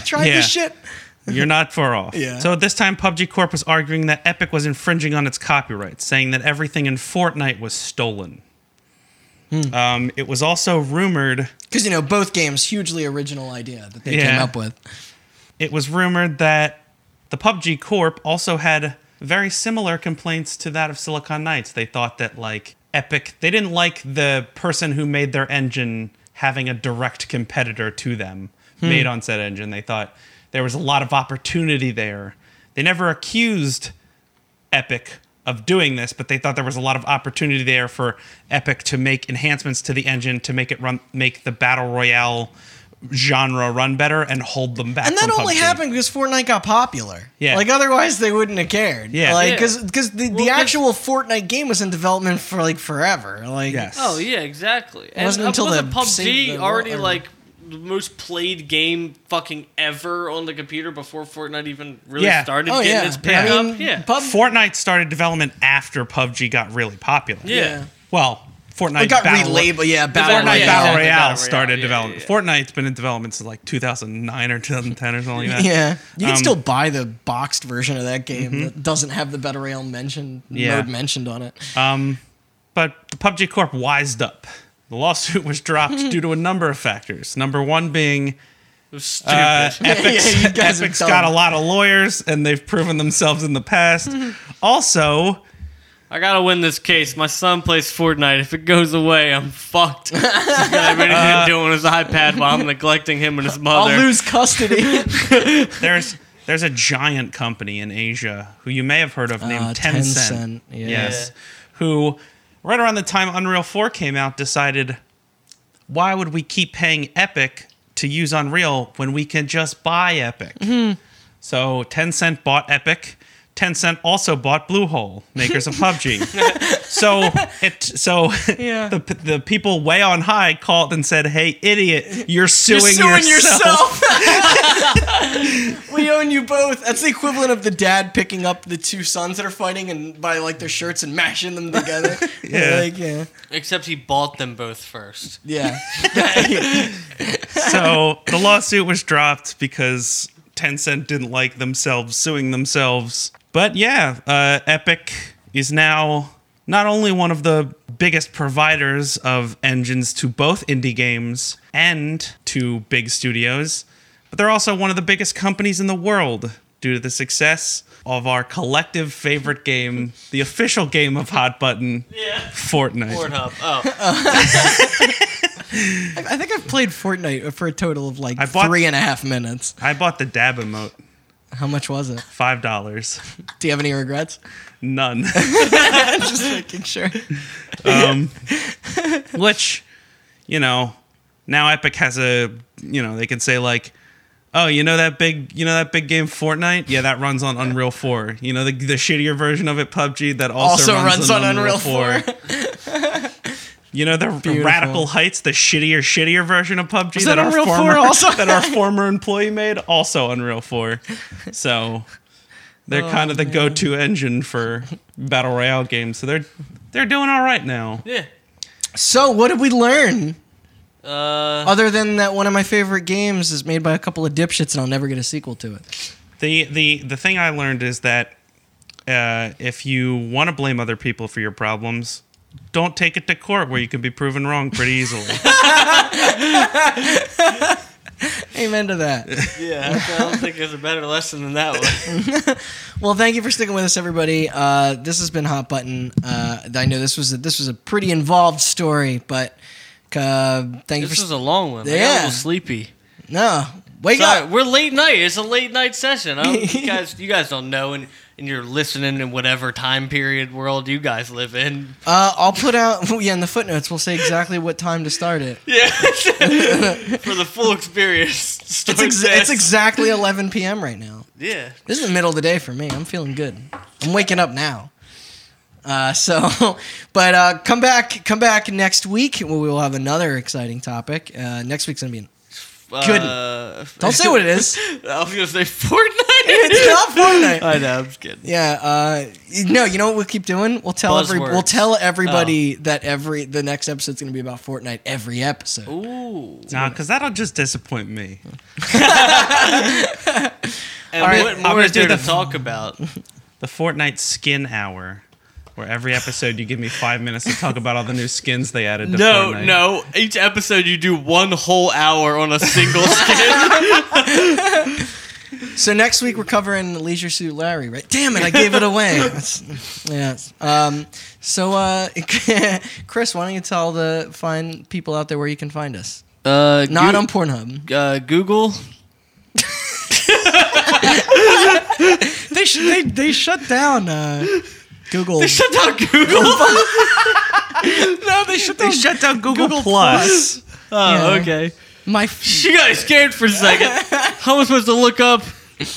tried Yeah. this shit? You're not far off. Yeah. So at this time, PUBG Corp was arguing that Epic was infringing on its copyrights, saying that everything in Fortnite was stolen. Hmm. Um, it was also rumored. Because, you know, both games, hugely original idea that they came up with. It was rumored that the PUBG Corp also had very similar complaints to that of Silicon Knights. They thought that like Epic, they didn't like the person who made their engine having a direct competitor to them Hmm. made on said engine. They thought there was a lot of opportunity there. They never accused Epic of doing this, but they thought there was a lot of opportunity there for Epic to make enhancements to the engine to make it run, make the battle royale genre run better and hold them back. And that from only PUBG. happened because Fortnite got popular. Yeah. Like otherwise they wouldn't have cared. Yeah. Like Yeah. because because the, Well, the 'cause- actual Fortnite game was in development for like forever. Like Yes. Oh yeah, exactly. And wasn't uh, until the PUBG save the already world- like the most played game fucking ever on the computer before Fortnite even really Yeah. started Oh getting yeah. its I pick mean, up. Yeah. Pub- Fortnite started development after PUBG got really popular. yeah. Well, Fortnite it got Battle, relabeled. Yeah, Fortnite Battle Fortnite Yeah, Royale. Battle exactly, Royale Battle Royale, started yeah, development. yeah, Fortnite's been in development since like 2009 or 2010 or something like that. Yeah, you can Um, still buy the boxed version of that game that doesn't have the Battle Royale mention Yeah. mode mentioned on it. Um, but the PUBG Corp wised up. The lawsuit was dropped due to a number of factors. Number one being It stupid. uh, Epic's, Yeah, you guys are Epic's got a lot of lawyers and they've proven themselves in the past. also, I gotta win this case. My son plays Fortnite. If it goes away, I'm fucked. He's gonna have anything to do on his iPad while I'm neglecting him and his mother. I'll lose custody. there's there's a giant company in Asia who you may have heard of named Uh, Tencent. Tencent, yeah. Yes. Who right around the time Unreal 4 came out decided why would we keep paying Epic to use Unreal when we can just buy Epic? Mm-hmm. So Tencent bought Epic. Tencent also bought Bluehole, makers of PUBG. so it so Yeah. the the people way on high called and said, "Hey, idiot, you're suing, You're suing yourself." yourself. we own you both. That's the equivalent of the dad picking up the two sons that are fighting and by like their shirts and mashing them together. Yeah. Like, yeah. Except he bought them both first. Yeah. so the lawsuit was dropped because Tencent didn't like themselves suing themselves. But yeah, uh, Epic is now not only one of the biggest providers of engines to both indie games and to big studios, but they're also one of the biggest companies in the world due to the success of our collective favorite game, the official game of Hot Button, Yeah. Fortnite. Pornhub. Oh. I think I've played Fortnite for a total of like I bought- three and a half minutes. I bought the dab emote, How much was it? five dollars. Do you have any regrets? None. Just making sure. um, which you know now epic has a you know they can say like oh you know that big you know that big game fortnite yeah that runs on unreal 4 you know the, the shittier version of it pubg that also, Also runs on Unreal you know the, the Beautiful. radical heights the shittier shittier version of pubg Is that our Unreal 4 former also? that our former employee made also unreal 4 so they're Oh, kind of the man. go-to engine for battle royale games so they're they're doing all right now Yeah. So, what did we learn? Uh, Other than that, one of my favorite games is made by a couple of dipshits, and I'll never get a sequel to it. The the the thing I learned is that uh, if you want to blame other people for your problems, don't take it to court where you can be proven wrong pretty easily. Amen to that. yeah. I don't think there's a better lesson than that one. Well, thank you for sticking with us, everybody. Uh, this has been Hot Button. Uh, I know this was a, this was a pretty involved story, but uh, thank you This for was a long one. Yeah, I got a Yeah. little sleepy. no wake Sorry, up. we're late night. It's a late night session. I don't, you guys, you guys don't know, and, and you're listening in whatever time period world you guys live in. Uh, I'll put out yeah in the footnotes. We'll say exactly what time to start it. Yeah, for the full experience. It's, ex- it's exactly 11 p.m. right now. yeah. This is the middle of the day for me. I'm feeling good. I'm waking up now. Uh, so, but uh, come back, come back next week. We will have another exciting topic. Uh, next week's gonna be an Good. Uh, Don't say what it is. I was gonna say Fortnite. It's not Fortnite. I know. I'm just kidding. Yeah. Uh, no, you know what we'll keep doing? We'll tell every Buzzwords. we'll tell everybody that every the next episode's gonna be about Fortnite every episode. Ooh. Nah, because that'll just disappoint me. And right, what I'm more gonna is there do to the- talk about? The Fortnite skin hour, where every episode you give me five minutes to talk about all the new skins they added to No, Fortnite. no. Each episode you do one whole hour on a single skin. So next week we're covering Leisure Suit Larry, right? Damn it, I gave it away. That's, yeah. Um, so uh, Chris, why don't you tell the fine people out there where you can find us? Uh, Not Goo- on Pornhub. uh, Google. They sh- they they shut down uh, Google. They shut down Google. no, they shut They shut down Google, Google Plus. oh, Yeah. okay. my. F- You got scared for a second. How am I supposed to look up?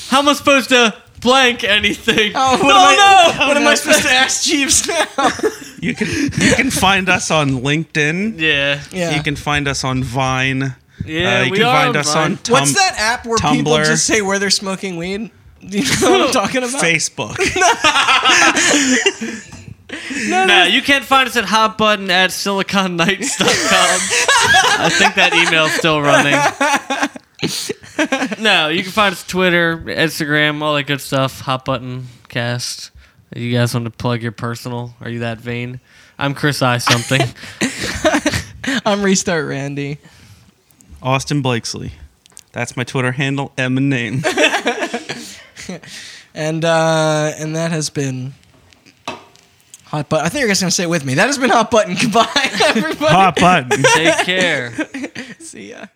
How am I supposed to blank anything? oh, what no, am I, no. What am I supposed to ask Jeeves now? You can you can find us on LinkedIn. Yeah. yeah. You can find us on Vine. Yeah, Uh, you we can are find us Vine. on Tum- What's that app where people just say where they're smoking weed? Do you know what I'm talking about? Facebook. No, you can't find us at hotbutton at siliconknights.com. I think that email's still running. no, you can find us Twitter, Instagram, all that good stuff. Hot button cast. You guys want to plug your personal? Are you that vain? I'm Chris I something. I'm Restart Randy. Austin Blakesley. That's my Twitter handle. M and name. And uh, and that has been hot button. I think you're guys gonna say it with me. That has been hot button. Goodbye, everybody. Hot button. Take care. See ya.